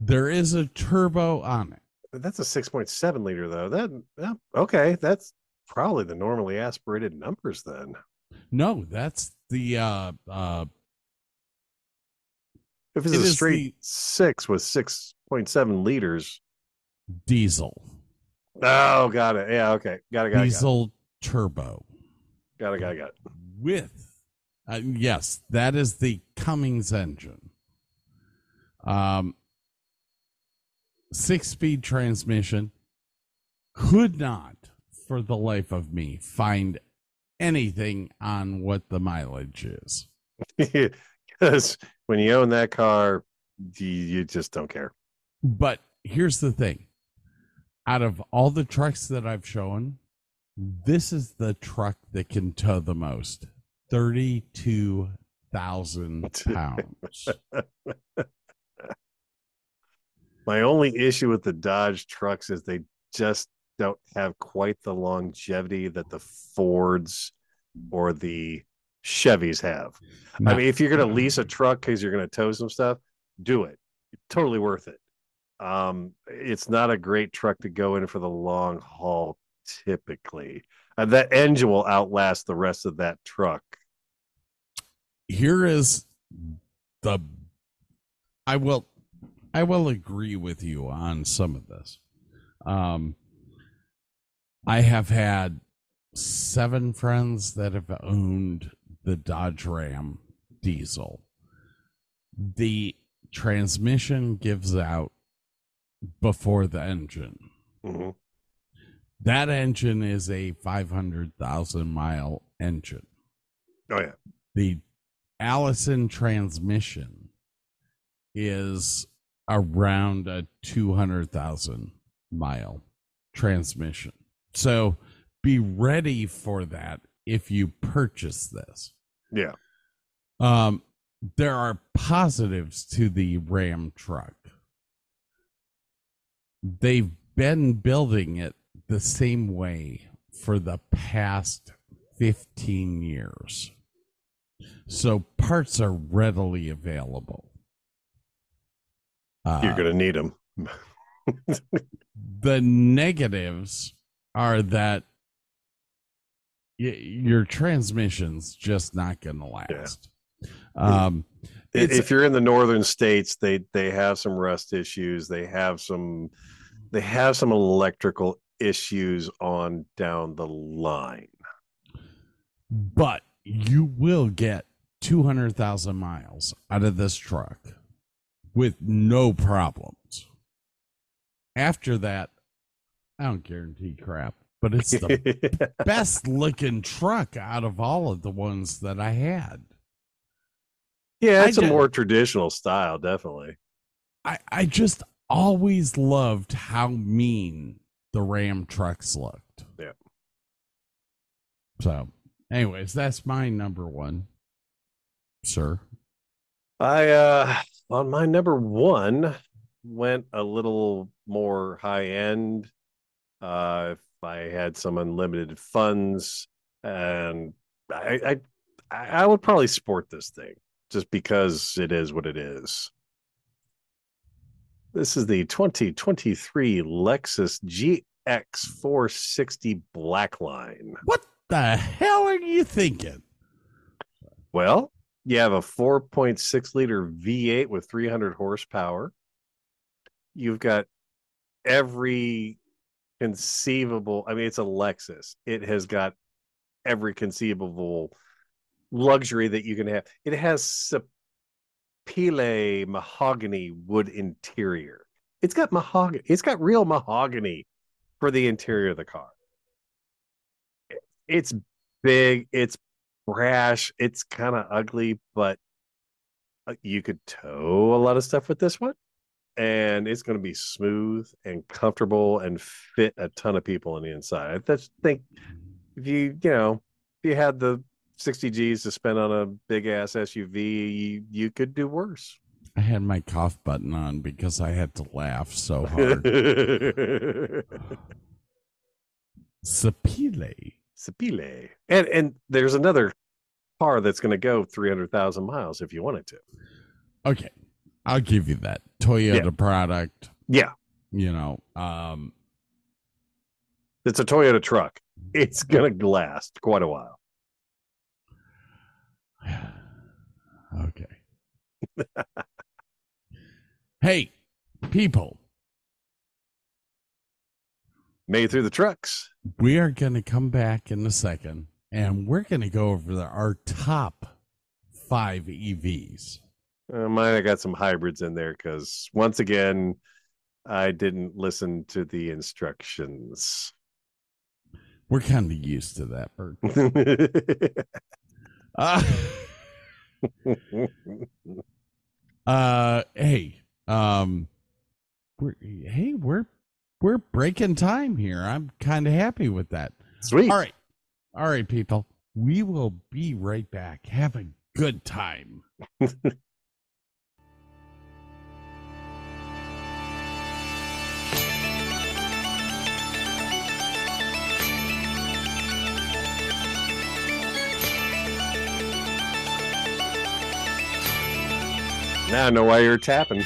S1: There is a turbo on it.
S3: That's a 6.7 liter, though. That, yeah, okay, that's probably the normally aspirated numbers then.
S1: No, that's the uh uh
S3: If it's
S1: It
S3: a straight six with 6.7 liters.
S1: diesel.
S3: Oh, got it. Yeah, okay. Got it, got it.
S1: diesel turbo
S3: Got it, got it, got it.
S1: with uh, yes, that is the Cummins engine. Um 6-speed transmission could not for the life of me find anything on what the mileage is.
S3: Because when you own that car, you, you just don't care.
S1: But here's the thing. Out of all the trucks that I've shown, this is the truck that can tow the most. 32,000 pounds.
S3: My only issue with the Dodge trucks is they just don't have quite the longevity that the Fords or the Chevys have. I mean, if you're going to lease a truck because you're going to tow some stuff, do it. Totally worth it. Um, it's not a great truck to go in for the long haul typically. Uh, that engine will outlast the rest of that truck.
S1: Here is the I will I will agree with you on some of this. Um I have had seven friends that have owned the Dodge Ram diesel. The transmission gives out before the engine.
S3: Mhm.
S1: That engine is a 500,000 mile engine.
S3: Oh yeah.
S1: The Allison transmission is around a 200,000 mile transmission. So be ready for that if you purchase this.
S3: Yeah.
S1: Um, there are positives to the Ram truck. They've been building it the same way for the past 15 years. So parts are readily available.
S3: You're
S1: Uh,
S3: going to need them.
S1: the negatives are that y- your transmission's just not going to last. Um,
S3: if you're in the northern states they they have some rust issues they have some they have some electrical issues on down the line
S1: but you will get 200,000 miles out of this truck with no problems. After that, I don't guarantee crap, but it's the best looking truck out of all of the ones that I had.
S3: yeah it's a
S1: ju-
S3: more traditional style definitely
S1: I, I just always loved how mean the Ram trucks looked.
S3: Yeah.
S1: So, anyways, that's my number one, sir.
S3: i uh on my number one went a little more high end uh if i had some unlimited funds and i i i would probably sport this thing just because it is what it is This is the 2023 Lexus GX 460 Blackline.
S1: What the hell are you thinking?
S3: Well, you have a 4.6 liter V8 with 300 horsepower. You've got every conceivable. I mean, it's a Lexus. It has got every conceivable luxury that you can have. It has Sapele mahogany wood interior. It's got mahogany. It's got real mahogany for the interior of the car. It's big. It's brash. It's kind of ugly, but uh, you could tow a lot of stuff with this one and it's going to be smooth and comfortable and fit a ton of people on the inside. I just think if you, you know, if you had the 60 G's to spend on a big ass SUV, you, you could do worse.
S1: I had my cough button on because I had to laugh so hard. Sapile.
S3: Sapile. And and there's another car that's going to go 300,000 miles if you wanted to.
S1: Okay. I'll give you that. Toyota product,
S3: Yeah,
S1: you know. Um
S3: it's a Toyota truck. It's going to last quite a while.
S1: okay. hey, people,
S3: Made through the trucks.
S1: we are going to come back in a second and we're going to go over the, our top five EVs.
S3: Uh, mine, I got some hybrids in there because once again, I didn't listen to the instructions.
S1: We're kind of used to that, Bert. Uh, uh, hey, um, we're, hey, we're we're breaking time here. I'm kind of happy with that.
S3: Sweet.
S1: All right, all right, people. We will be right back. Have a good time.
S3: Now I know why you're tapping.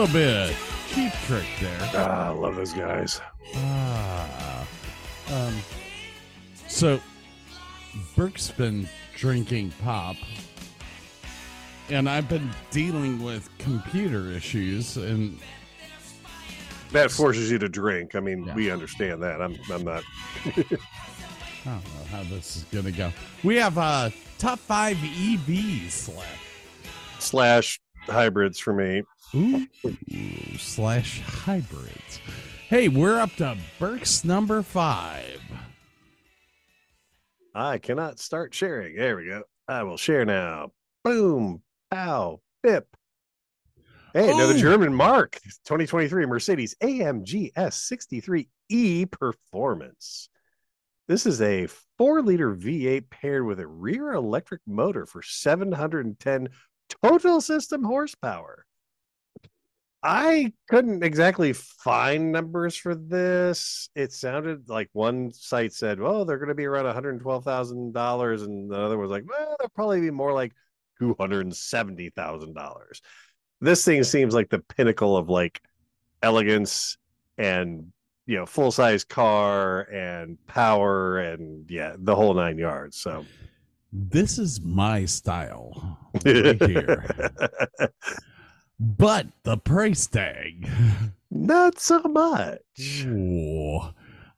S1: Little bit of Cheap Trick there.
S3: Ah, I love those guys.
S1: Ah. Um, so, Burke's been drinking pop, and I've been dealing with computer issues, and
S3: That forces you to drink. I mean,
S1: Yeah.
S3: we understand that. I'm I'm not.
S1: I don't know how this is going to go. We have uh, top five EVs left.
S3: slash hybrids for me.
S1: Ooh, slash hybrids. Hey, we're up to Burke's number five.
S3: I cannot start sharing. There we go. I will share now. Boom. Pow. Bip. Hey, another
S1: Ooh.
S3: German mark. 2023 Mercedes AMG S63E Performance. This is a four liter V8 paired with a rear electric motor for 710 total system horsepower. I couldn't exactly find numbers for this. It sounded like one site said, "Well, they're going to be around one hundred twelve thousand dollars," and the other was like, "Well, they'll probably be more like two hundred seventy thousand dollars." This thing seems like the pinnacle of like elegance and you know full size car and power and yeah, the whole nine yards. So
S1: This is my style right here. But the price tag.
S3: not so much.
S1: Ooh.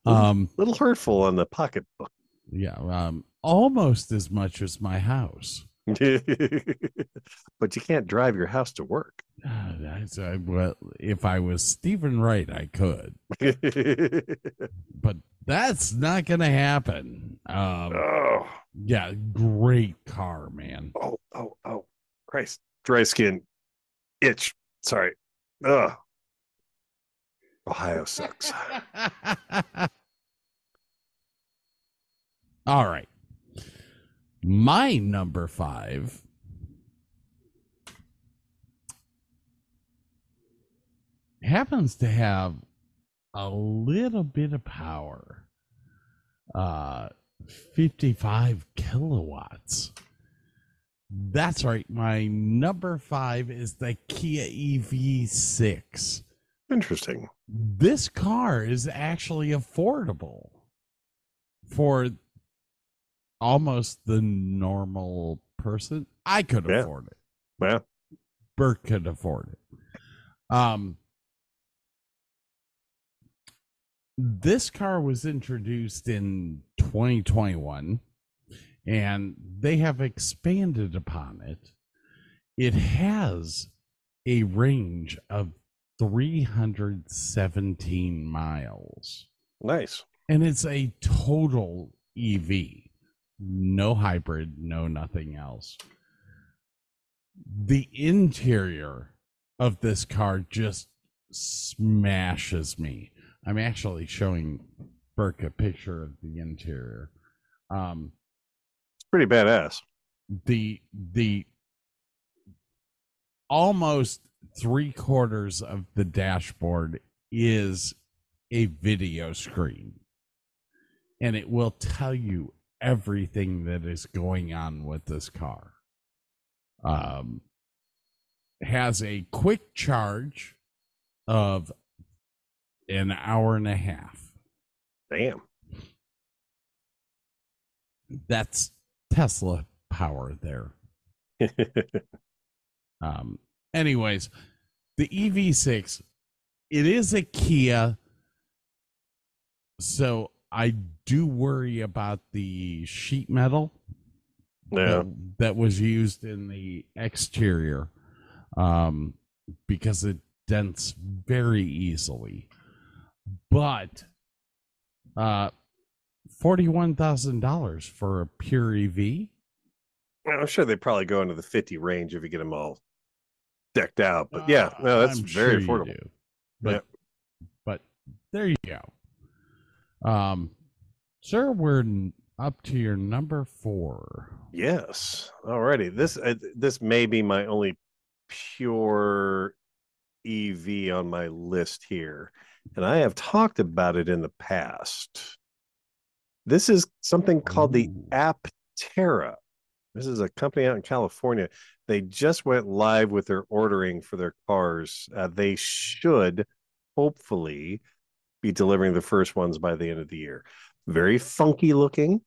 S1: Um,
S3: little hurtful on the pocketbook.
S1: yeah, um, almost as much as my house.
S3: but you can't drive your house to work.
S1: Ah, That's, uh, well, if I was Steven Wright, I could, but that's not going to happen. Um,
S3: oh,
S1: yeah, great car, man.
S3: oh, oh, oh, Christ. Dry skin, itch. Sorry. Ugh. Ohio sucks.
S1: All right. My number five happens to have a little bit of power. Uh 55 kilowatts. That's right. My number five is the Kia EV6
S3: Interesting.
S1: this car is actually affordable for almost the normal person. I could
S3: Yeah.
S1: afford it.
S3: Well,
S1: Burke could afford it. Um, this car was introduced in 2021 and they have expanded upon it. It has a range of 317 miles
S3: nice.
S1: and it's a total EV, no hybrid, no nothing else. The interior of this car just smashes me. I'm actually showing Burke a picture of the interior. Um,
S3: It's pretty badass.
S1: the the almost three quarters of the dashboard is a video screen and it will tell you everything that is going on with this car. Um has a quick charge of an hour and a half.
S3: Damn.
S1: that's Tesla power there. Um, anyways, the EV6, it is a Kia, so I do worry about the sheet metal
S3: yeah.
S1: that, that was used in the exterior, um, because it dents very easily. But, uh, forty-one thousand dollars for a pure EV.
S3: I'm sure they probably go into the 50 range if you get them all decked out. But yeah,
S1: Uh,
S3: no, that's
S1: I'm
S3: very
S1: sure
S3: affordable.
S1: But but there you go. Um, sir, we're up to your number four.
S3: Yes. Alrighty. This uh, this may be my only pure EV on my list here, and I have talked about it in the past. This is something called the Aptera. This is a company out in California. They just went live with their ordering for their cars. Uh, they should hopefully be delivering the first ones by the end of the year. Very funky looking,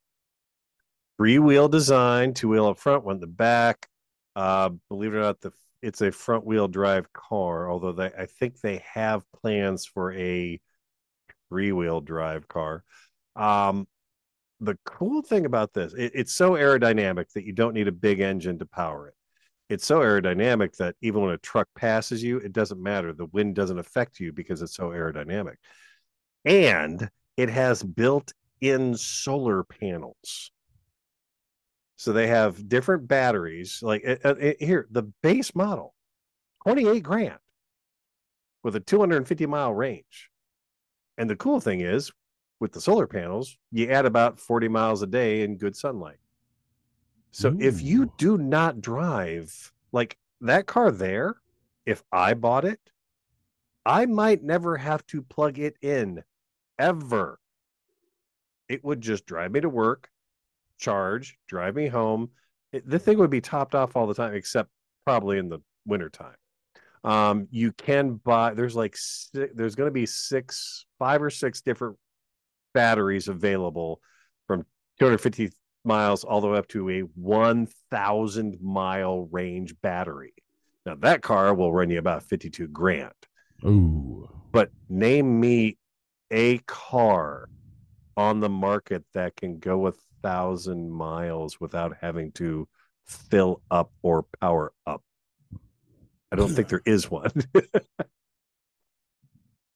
S3: three wheel design, two wheel up front, one in the back. Uh, believe it or not, the it's a front wheel drive car. Although they, I think they have plans for a three wheel drive car. Um, the cool thing about this, it, it's so aerodynamic that you don't need a big engine to power it. It's so aerodynamic that even when a truck passes you, it doesn't matter. The wind doesn't affect you because it's so aerodynamic. And it has built in solar panels. So they have different batteries. Like uh, uh, here, the base model, 28 grand with a 250 mile range. And the cool thing is, with the solar panels, you add about 40 miles a day in good sunlight. So if you do not drive like that car there, if I bought it, I might never have to plug it in ever. It would just drive me to work, charge, drive me home. It, the thing would be topped off all the time, except probably in the wintertime. Um, you can buy, there's like, there's going to be six, five or six different batteries available from 250 miles all the way up to a 1000 mile range battery. Now that car will run you about 52 grand.
S1: Ooh.
S3: But name me a car on the market that can go a thousand miles without having to fill up or power up. I don't think hmm. there is one.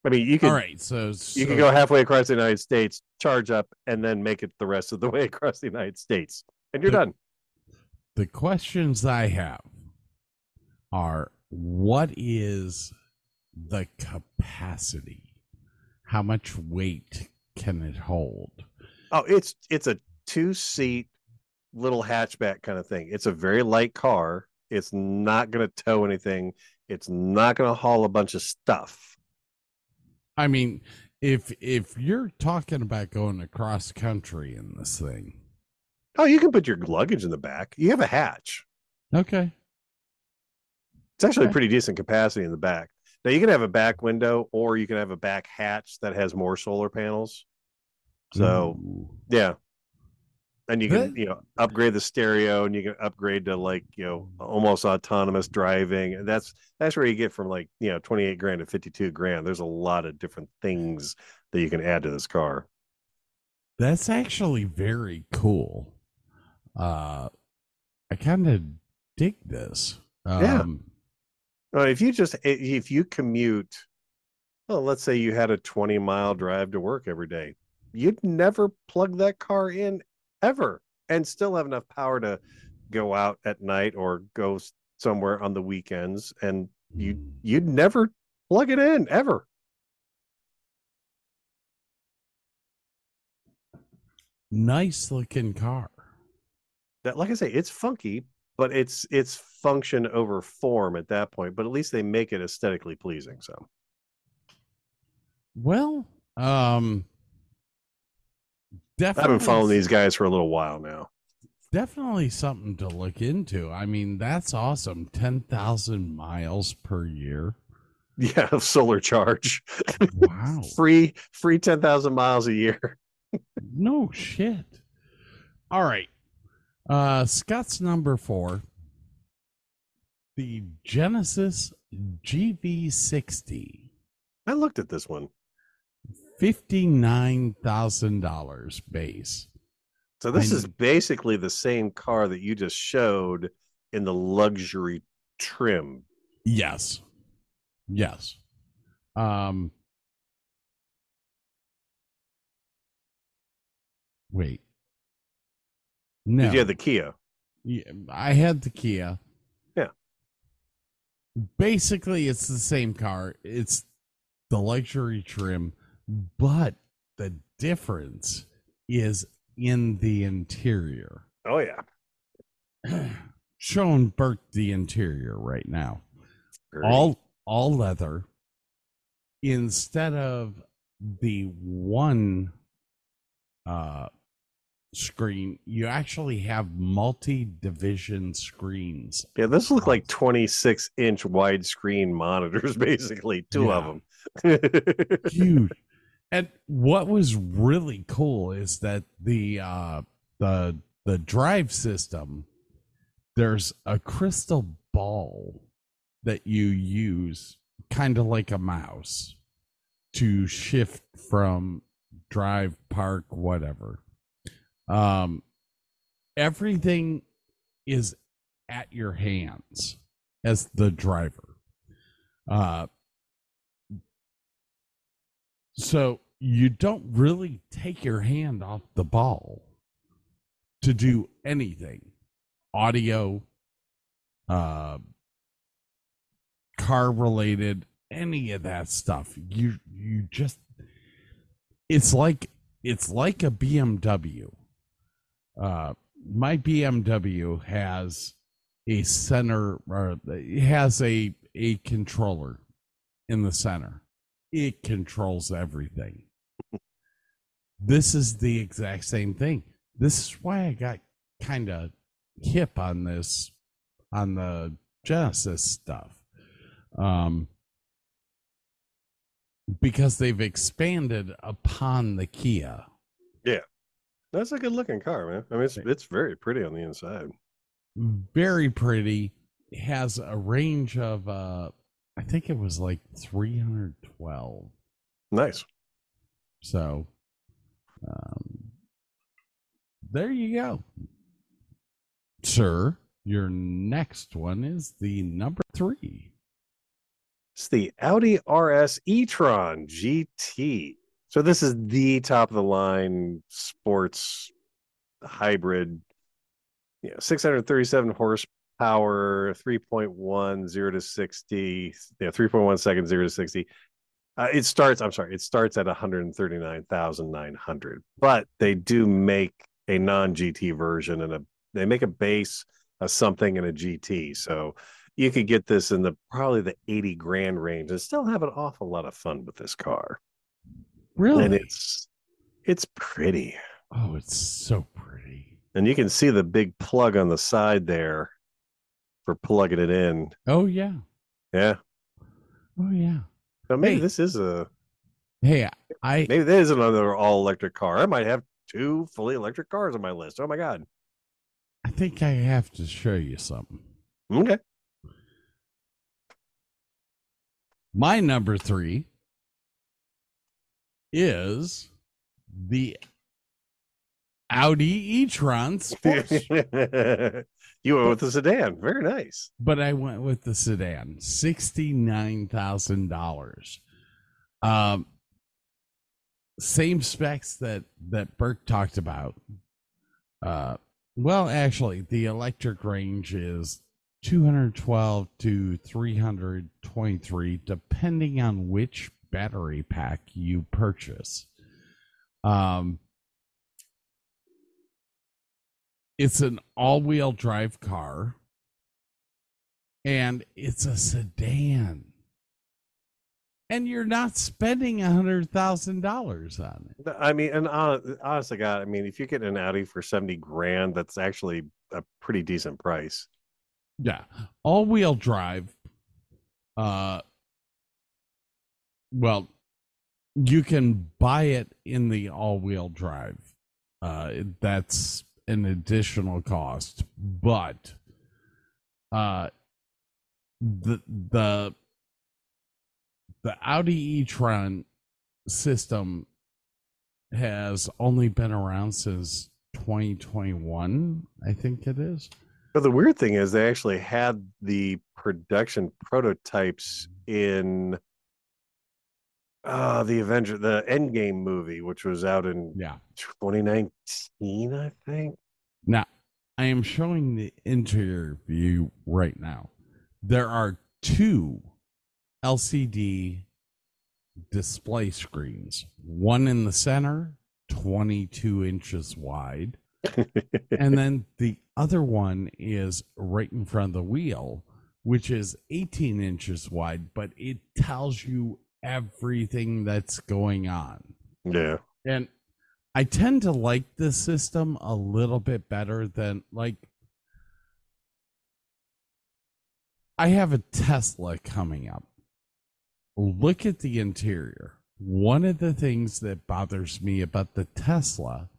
S3: I mean, you can
S1: All right. So,
S3: you can go halfway across the United States, charge up, and then make it the rest of the way across the United States, and you're
S1: But-
S3: done.
S1: the questions I have are what is the capacity? How much weight can it hold?
S3: Oh, it's it's a two seat little hatchback kind of thing. It's a very light car. It's not going to tow anything. It's not going to haul a bunch of stuff.
S1: I mean, if if you're talking about going across country in this thing,
S3: Oh, you can put your luggage in the back. You have a hatch.
S1: okay,
S3: It's actually
S1: Okay.
S3: pretty decent capacity in the back. Now you can have a back window or you can have a back hatch that has more solar panels. So
S1: Ooh.
S3: yeah. And you can, you know, upgrade the stereo and you can upgrade to like, you know, almost autonomous driving. And that's that's where you get from like, you know, 28 grand to 52 grand. There's a lot of different things that you can add to this car.
S1: that's actually very cool. Uh, I kind of dig this.
S3: Yeah.
S1: Um,
S3: Uh, if you just eh, if you commute, well, let's say you had a 20 mile drive to work every day, you'd never plug that car in ever and still have enough power to go out at night or go somewhere on the weekends and you you'd never plug it in ever.
S1: nice looking car.
S3: That like I say, it's funky, but it's it's function over form at that point, but at least they make it aesthetically pleasing. So
S1: Well, um,
S3: I've been following these guys for a little while now.
S1: definitely something to look into. I mean, that's awesome. 10,000 miles per year.
S3: Yeah, solar charge.
S1: Wow.
S3: free free 10,000 miles a year.
S1: no shit. All right. Uh Scott's number 4. The Genesis GV60.
S3: I looked at this one.
S1: $59,000 base.
S3: So this
S1: I-
S3: is basically the same car that you just showed in the luxury trim.
S1: Yes. Yes. Um Wait. No.
S3: Did you have the Kia?
S1: Yeah, I had the Kia.
S3: Yeah.
S1: Basically, it's the same car. It's the luxury trim, but the difference is in the interior.
S3: Oh yeah.
S1: Showing Bert the interior right now.
S3: Very-
S1: All all leather instead of the one uh screen, you actually have multi-division screens.
S3: Yeah, this look like 26 inch widescreen monitors, basically, two of them.
S1: Huge. And what was really cool is that the uh the the drive system there's a crystal ball that you use kind of like a mouse to shift from drive park whatever um everything is at your hands as the driver. Uh so you don't really take your hand off the ball to do anything. Audio uh car related any of that stuff. You you just it's like it's like a BMW uh my BMW has a center or it has a a controller in the center. It controls everything. This is the exact same thing. This is why i got kind of hip on this on the Genesis stuff. Um because they've expanded upon the Kia.
S3: Yeah. That's a good looking car, man. I mean, it's, it's very pretty on the inside.
S1: very pretty has a range of uh i think it was like 312
S3: Nice.
S1: so um there you go sir your next one is the number three
S3: It's the Audi RS e-tron GT. So this is the top of the line sports hybrid. You know, 637 horsepower, 3.1 0 to 60, yeah, 3.1 seconds 0 to 60. Uh, it starts, I'm sorry, it starts at 139,900, but they do make a non-GT version and a they make a base of something in a GT. So you could get this in the probably the 80 grand range and still have an awful lot of fun with this car.
S1: Really
S3: And it's it's pretty.
S1: oh it's so pretty
S3: And you can see the big plug on the side there for plugging it in.
S1: oh yeah
S3: Yeah.
S1: oh yeah
S3: So maybe
S1: Hey.
S3: this is a
S1: hey i
S3: maybe this is another all electric car. I might have two fully electric cars on my list. Oh my god.
S1: i think i have to show you something
S3: Okay.
S1: My number three is the Audi e-tron Sports,
S3: you went with the sedan. Very nice.
S1: but I went with the sedan, sixty-nine thousand dollars. Um, same specs that that Burke talked about. Uh, well, actually, the electric range is 212 to 323, depending on which battery pack you purchase. Um, it's an all-wheel drive car, and it's a sedan. And you're not spending a hundred thousand dollars on it.
S3: I mean, and honestly, God, I mean, if you get an Audi for 70 grand, that's actually a pretty decent price.
S1: Yeah, all wheel drive. Uh, well, you can buy it in the all wheel drive. Uh, that's an additional cost, but uh, the the the Audi e-tron system has only been around since 2021, I think it is.
S3: But the weird thing is, they actually had the production prototypes in uh the Avenger, the Endgame movie, which was out in
S1: Yeah.
S3: 2019, I think.
S1: Now, I am showing the interior view right now. There are two LCD display screens, one in the center, 22 inches wide, and then the other one is right in front of the wheel, which is 18 inches wide, but it tells you everything that's going on.
S3: Yeah.
S1: And I tend to like this system a little bit better than like I have a Tesla coming up. Look at the interior. One of the things that bothers me about the Tesla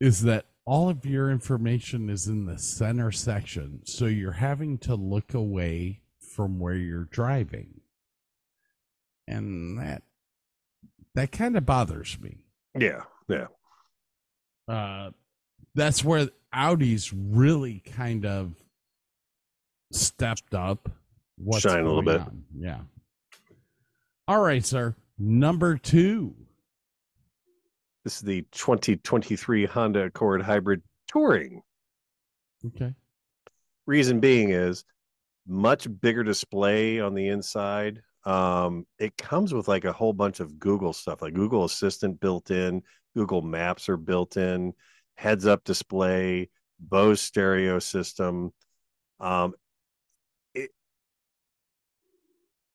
S1: is that all of your information is in the center section. So you're having to look away from where you're driving. And that that kind of bothers me.
S3: Yeah, yeah.
S1: Uh that's where Audi's really kind of stepped up what's
S3: Shine a little bit.
S1: on. Yeah. All right, sir. Number two.
S3: This is the 2023 Honda Accord Hybrid Touring.
S1: Okay.
S3: Reason being is much bigger display on the inside. Um, it comes with like a whole bunch of Google stuff, like Google Assistant built in, Google Maps are built in, heads up display, Bose stereo system. Um, it,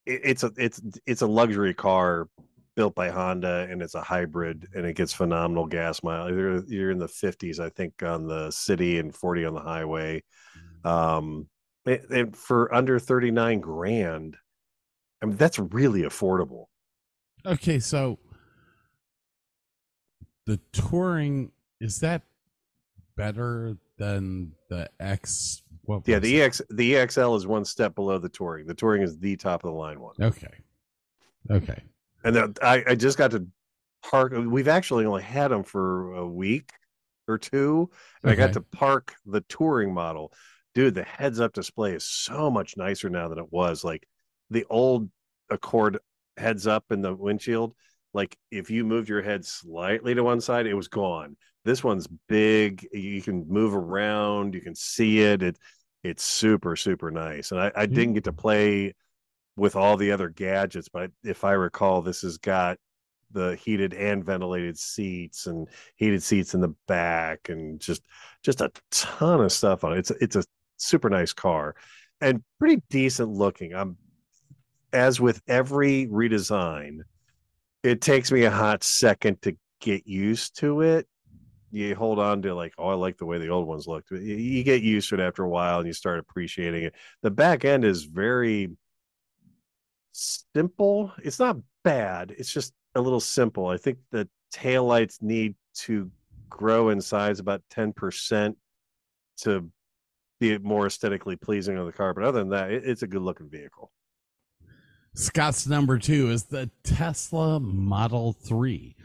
S3: it it's a it's it's a luxury car built by Honda and it's a hybrid and it gets phenomenal gas mileage. You're, you're in the 50s, I think, on the city and 40 on the highway. Um, and- and for under 39 grand, I mean, that's really affordable.
S1: Okay, so the touring is that better than the X? What
S3: Yeah, the? EX the EXL is one step below the touring. The touring is the top of the line one.
S1: Okay. Okay.
S3: And then I, I just got to park. We've actually only had them for a week or two, and I got to park the touring model. Dude, the heads up display is so much nicer now than it was. Like the old Accord heads up in the windshield, like if you moved your head slightly to one side, it was gone. This one's big. You can move around. You can see it. It it's super super nice. And I, I didn't get to hmm. play with all the other gadgets, but if I recall, this has got the heated and ventilated seats and heated seats in the back and just just a ton of stuff on it. It's it's a super nice car and pretty decent looking. I'm as with every redesign, it takes me a hot second to get used to it. You hold on to like, oh, I like the way the old ones looked. You- get used to it after a while and you start appreciating it. The back end is very simple. It's not bad. It's just a little simple. I think the taillights need to grow in size about 10% to be more aesthetically pleasing on the car. But other than that, it- it's a good looking vehicle.
S1: Scott's number two is the Tesla Model 3.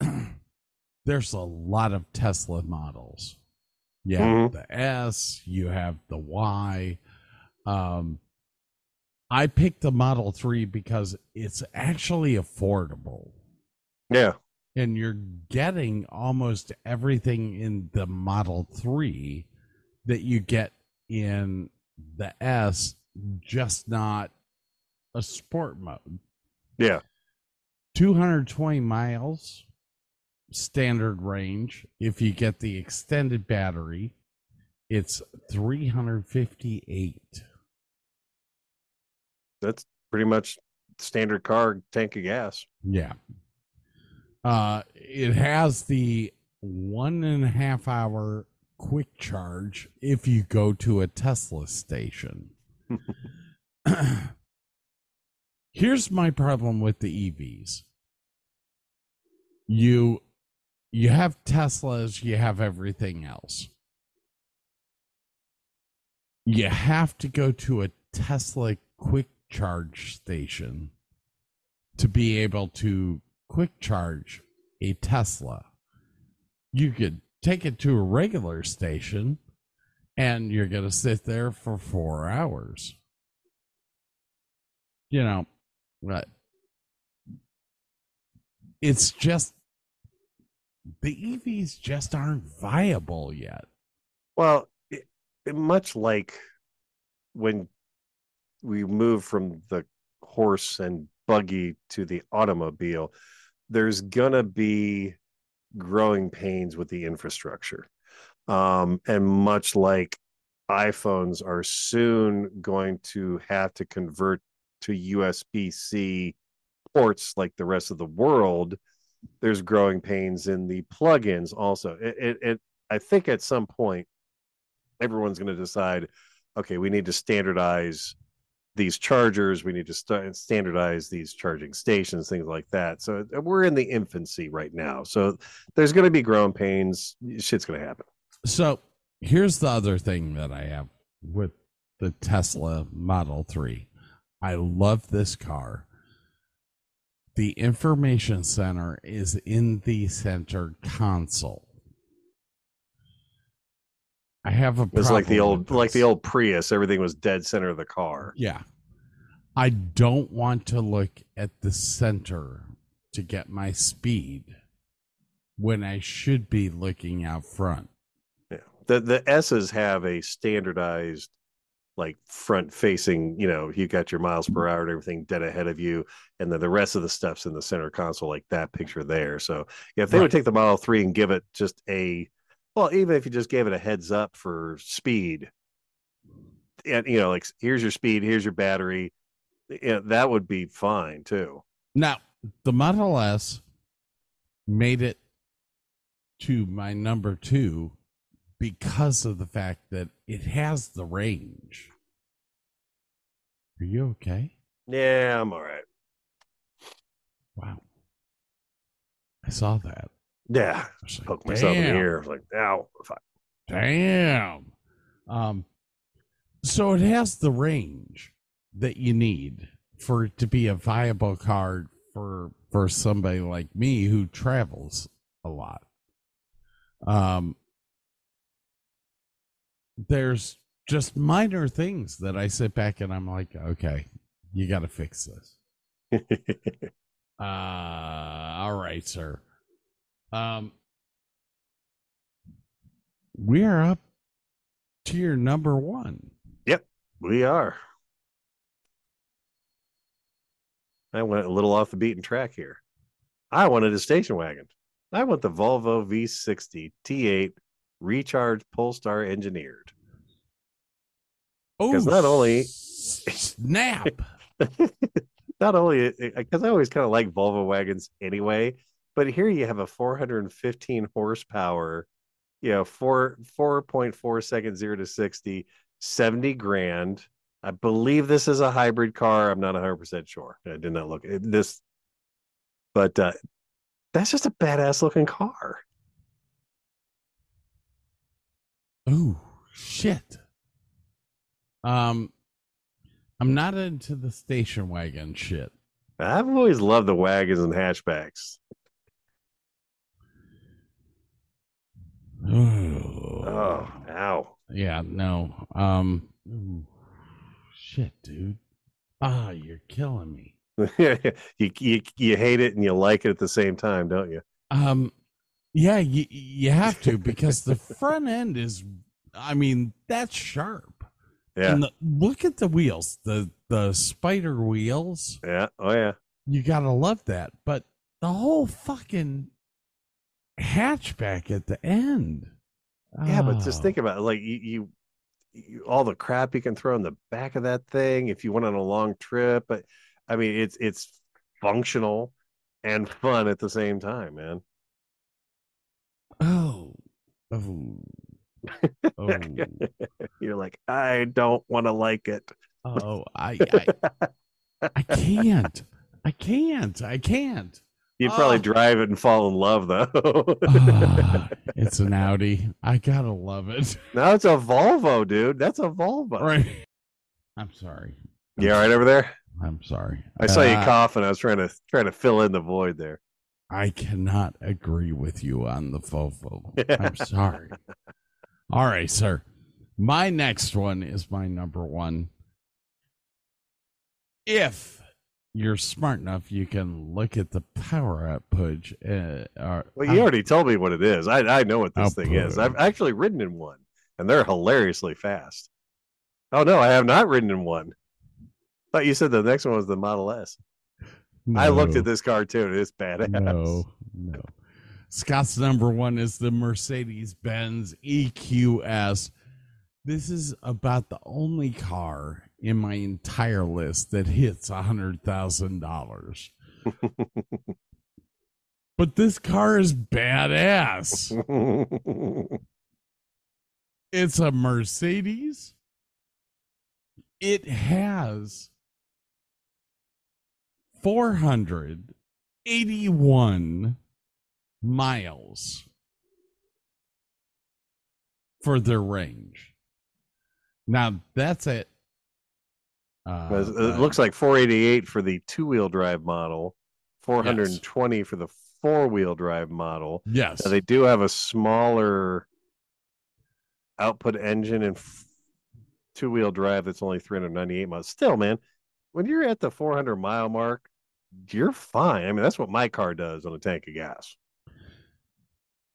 S1: There's a lot of Tesla models. You have
S3: Mhm.
S1: the S, you have the Y. Um, I picked the Model 3 because it's actually affordable.
S3: Yeah.
S1: And you're getting almost everything in the Model 3 that you get in the S, just not a sport mode.
S3: Yeah.
S1: 220 miles standard range. If you get the extended battery, it's 358.
S3: That's pretty much standard car tank of gas.
S1: Yeah. Uh, it has the one and a half hour quick charge if you go to a Tesla station. Here's my problem with the EVs. You you have Teslas, you have everything else. You have to go to a Tesla quick charge station to be able to quick charge a Tesla. You could take it to a regular station and you're going to sit there for four hours. You know, but it's just the EVs just aren't viable yet.
S3: Well, it, it- much like when we move from the horse and buggy to the automobile, there's gonna be growing pains with the infrastructure. Um, and much like iPhones are soon going to have to convert to USB C ports like the rest of the world, there's growing pains in the plugins also. It, it, it I think at some point everyone's going to decide, okay, we need to standardize these chargers. We need to start standardize these charging stations, things like that. So we're in the infancy right now. So there's going to be growing pains. Shit's going to happen.
S1: So here's the other thing that I have with the Tesla Model 3. I love this car. The information center is in the center console. I have a
S3: It's like the old like the old Prius. Everything was dead center of the car.
S1: Yeah. I don't want to look at the center to get my speed when I should be looking out front.
S3: Yeah. The the S's have a standardized like front facing, you know, you got your miles per hour and everything dead ahead of you, and then the rest of the stuff's in the center console, like that picture there. So yeah, if they would take the Model 3 and give it just a well, even if you just gave it a heads up for speed, and you know, like here's your speed, here's your battery, yeah, that would be fine too.
S1: Now, the Model S made it to my number two because of the fact that it has the range. Are you okay?
S3: Yeah, I'm all right.
S1: Wow. I saw that.
S3: Yeah.
S1: I like,
S3: Poke myself in the ear. I was like, ow.
S1: Damn. Um, so it has the range that you need for it to be a viable card for for somebody like me who travels a lot. Um, there's just minor things that I sit back and I'm like, okay, you got to fix this. Uh, all right, sir. Um, we are up to your number one.
S3: Yep, we are. I went a little off the beaten track here. I wanted a station wagon. I want the Volvo V60 T8 recharged Polestar engineered.
S1: Oh,
S3: 'Cause not only-
S1: snap.
S3: Not only eh, eh, because I always kind of like Volvo wagons anyway, but here you have a 415 horsepower, you know, four 4.4 seconds zero to 60, 70 grand. I believe this is a hybrid car. I'm not 100% sure. I did not look at this, but uh, that's just a badass looking car.
S1: Oh shit. Um, I'm not into the station wagon shit.
S3: I've always loved the wagons and hatchbacks.
S1: Oh,
S3: Oh, ow.
S1: yeah, no. Um, ooh, shit, dude. Ah, you're killing me.
S3: you, you you hate it and you like it at the same time, don't you?
S1: Um, yeah, you you have to because the front end is, I mean, that's sharp.
S3: Yeah,
S1: And the, look at the wheels, the the spider wheels.
S3: yeah, oh yeah.
S1: You gotta love that. But the whole fucking hatchback at the end.
S3: Yeah, but just
S1: Oh,
S3: think about it. Like you, you, you, all the crap you can throw in the back of that thing if you went on a long trip. But I mean, it's it's functional and fun at the same time, man.
S1: Oh, oh,
S3: You're like, I don't want to like it.
S1: oh! I, I, I can't. I can't. I can't.
S3: You'd probably
S1: Oh.
S3: drive it and fall in love, though.
S1: Ah, it's an Audi. I gotta love it.
S3: No, it's a Volvo, dude. That's a Volvo.
S1: Right. I'm sorry.
S3: You all right over there?
S1: I'm sorry.
S3: I saw you
S1: Uh,
S3: coughing. I was trying to trying to fill in the void there.
S1: I cannot agree with you on the Volvo. I'm sorry. All right, sir. My next one is my number one. If you're smart enough, you can look at the power output. Uh, or,
S3: Well, you already told me what it is. I I know what this
S1: I'll
S3: thing is. I've actually ridden in one, and they're hilariously fast. Oh no, I have not ridden in one. Thought you said the next one was the Model S. I looked at this car too, it's badass.
S1: No, no. Scott's number one is the Mercedes Benz EQS. This is about the only car in my entire list that hits a hundred thousand dollars. But this car is badass. It's a Mercedes. It has 481 miles for their range. Now that's it. Uh,
S3: it looks like 488 for the two-wheel drive model, 420 for the four-wheel drive model.
S1: yes.
S3: Now, they do have a smaller output engine and f- two-wheel drive that's only 398 miles. Still, man, when you're at the 400 mile mark, you're fine. I mean, that's what my car does on a tank of gas.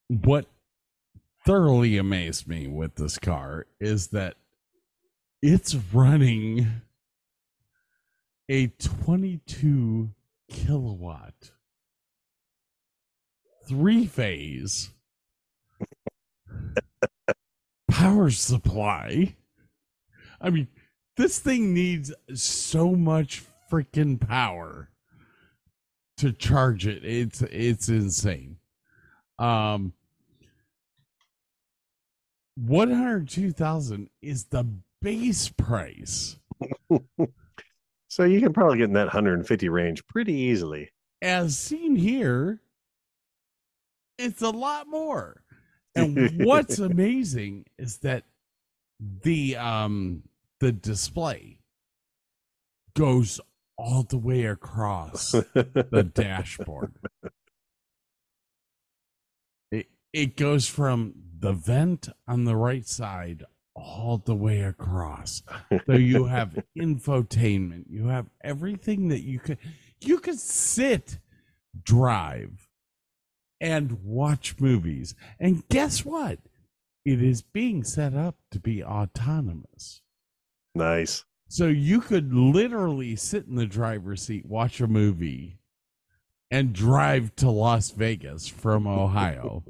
S1: what thoroughly amazed me with this car is that it's running a 22 kilowatt three phase power supply. I mean, this thing needs so much freaking power to charge it. It's it's insane. Um 102,000 is the base price.
S3: So you can probably get in that 150 range pretty easily.
S1: As seen here, it's a lot more. And what's amazing is that the um the display goes all the way across the dashboard. It it goes from the vent on the right side all the way across. So you have infotainment, you have everything that you could you could sit, drive, and watch movies. And guess what? It is being set up to be autonomous.
S3: nice.
S1: So you could literally sit in the driver's seat, watch a movie, and drive to Las Vegas from Ohio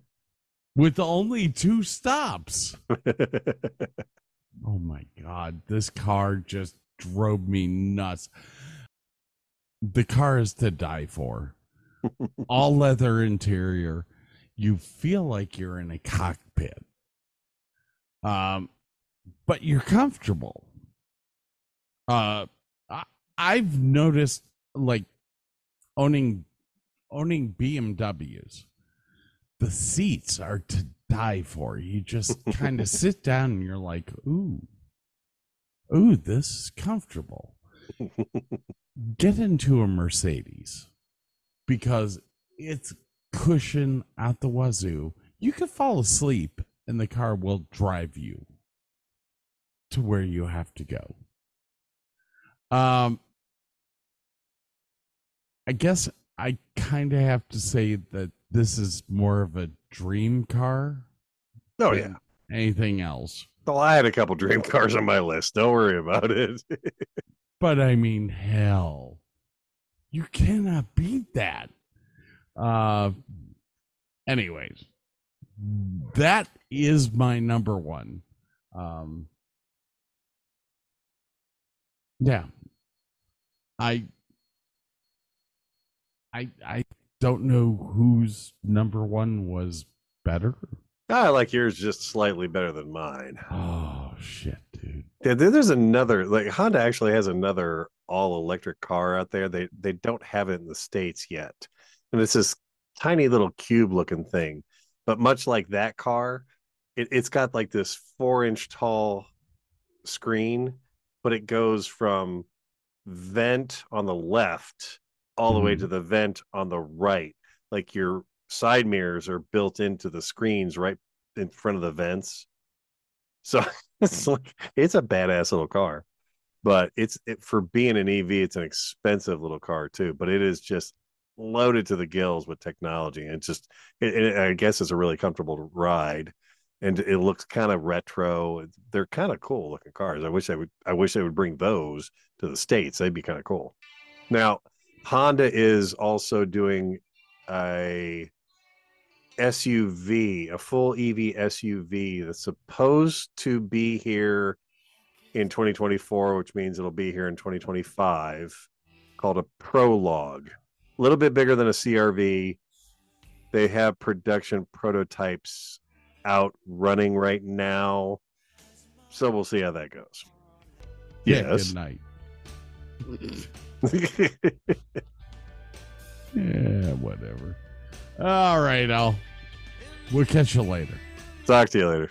S1: with only two stops. Oh my God. This car just drove me nuts. The car is to die for. All leather interior. You feel like you're in a cockpit. Um, but you're comfortable. Uh, I, I've noticed like owning owning BMWs. The seats are to die for. You just kind of sit down and you're like, ooh, ooh, this is comfortable. Get into a Mercedes because it's cushion out the wazoo. You could fall asleep and the car will drive you to where you have to go. Um, I guess I kind of have to say that this is more of a dream car.
S3: Oh,
S1: yeah. Anything else.
S3: Well, I had a couple dream cars on my list. Don't worry about it.
S1: But I mean, hell, you cannot beat that. Uh, anyways, that is my number one. Um, yeah, I, I, I don't know whose number one was better.
S3: I like yours just slightly better than mine.
S1: Oh shit, dude!
S3: Yeah, there's another like Honda actually has another all electric car out there. They they don't have it in the states yet, and it's this tiny little cube looking thing. But much like that car, it, it's got like this four inch tall screen, but it goes from vent on the left all the way to mm-hmm. the vent on the right. Like your side mirrors are built into the screens right in front of the vents. So it's like it's a badass little car, but it's it, for being an EV, it's an expensive little car too. But it is just loaded to the gills with technology, and it's just it, it- I guess it's a really comfortable ride, and it looks kind of retro. They're kind of cool looking cars. I wish I would I wish they would bring those to the states. They'd be kind of cool. Now, Honda is also doing a SUV, a full EV SUV that's supposed to be here in 2024, which means it'll be here in 2025, called a Prologue. a little bit bigger than a CRV. They have production prototypes out running right now. So we'll see how that goes.
S1: Yeah,
S3: Yes.
S1: good night. Yeah, whatever. All right, Al. We'll catch you later.
S3: Talk to you later.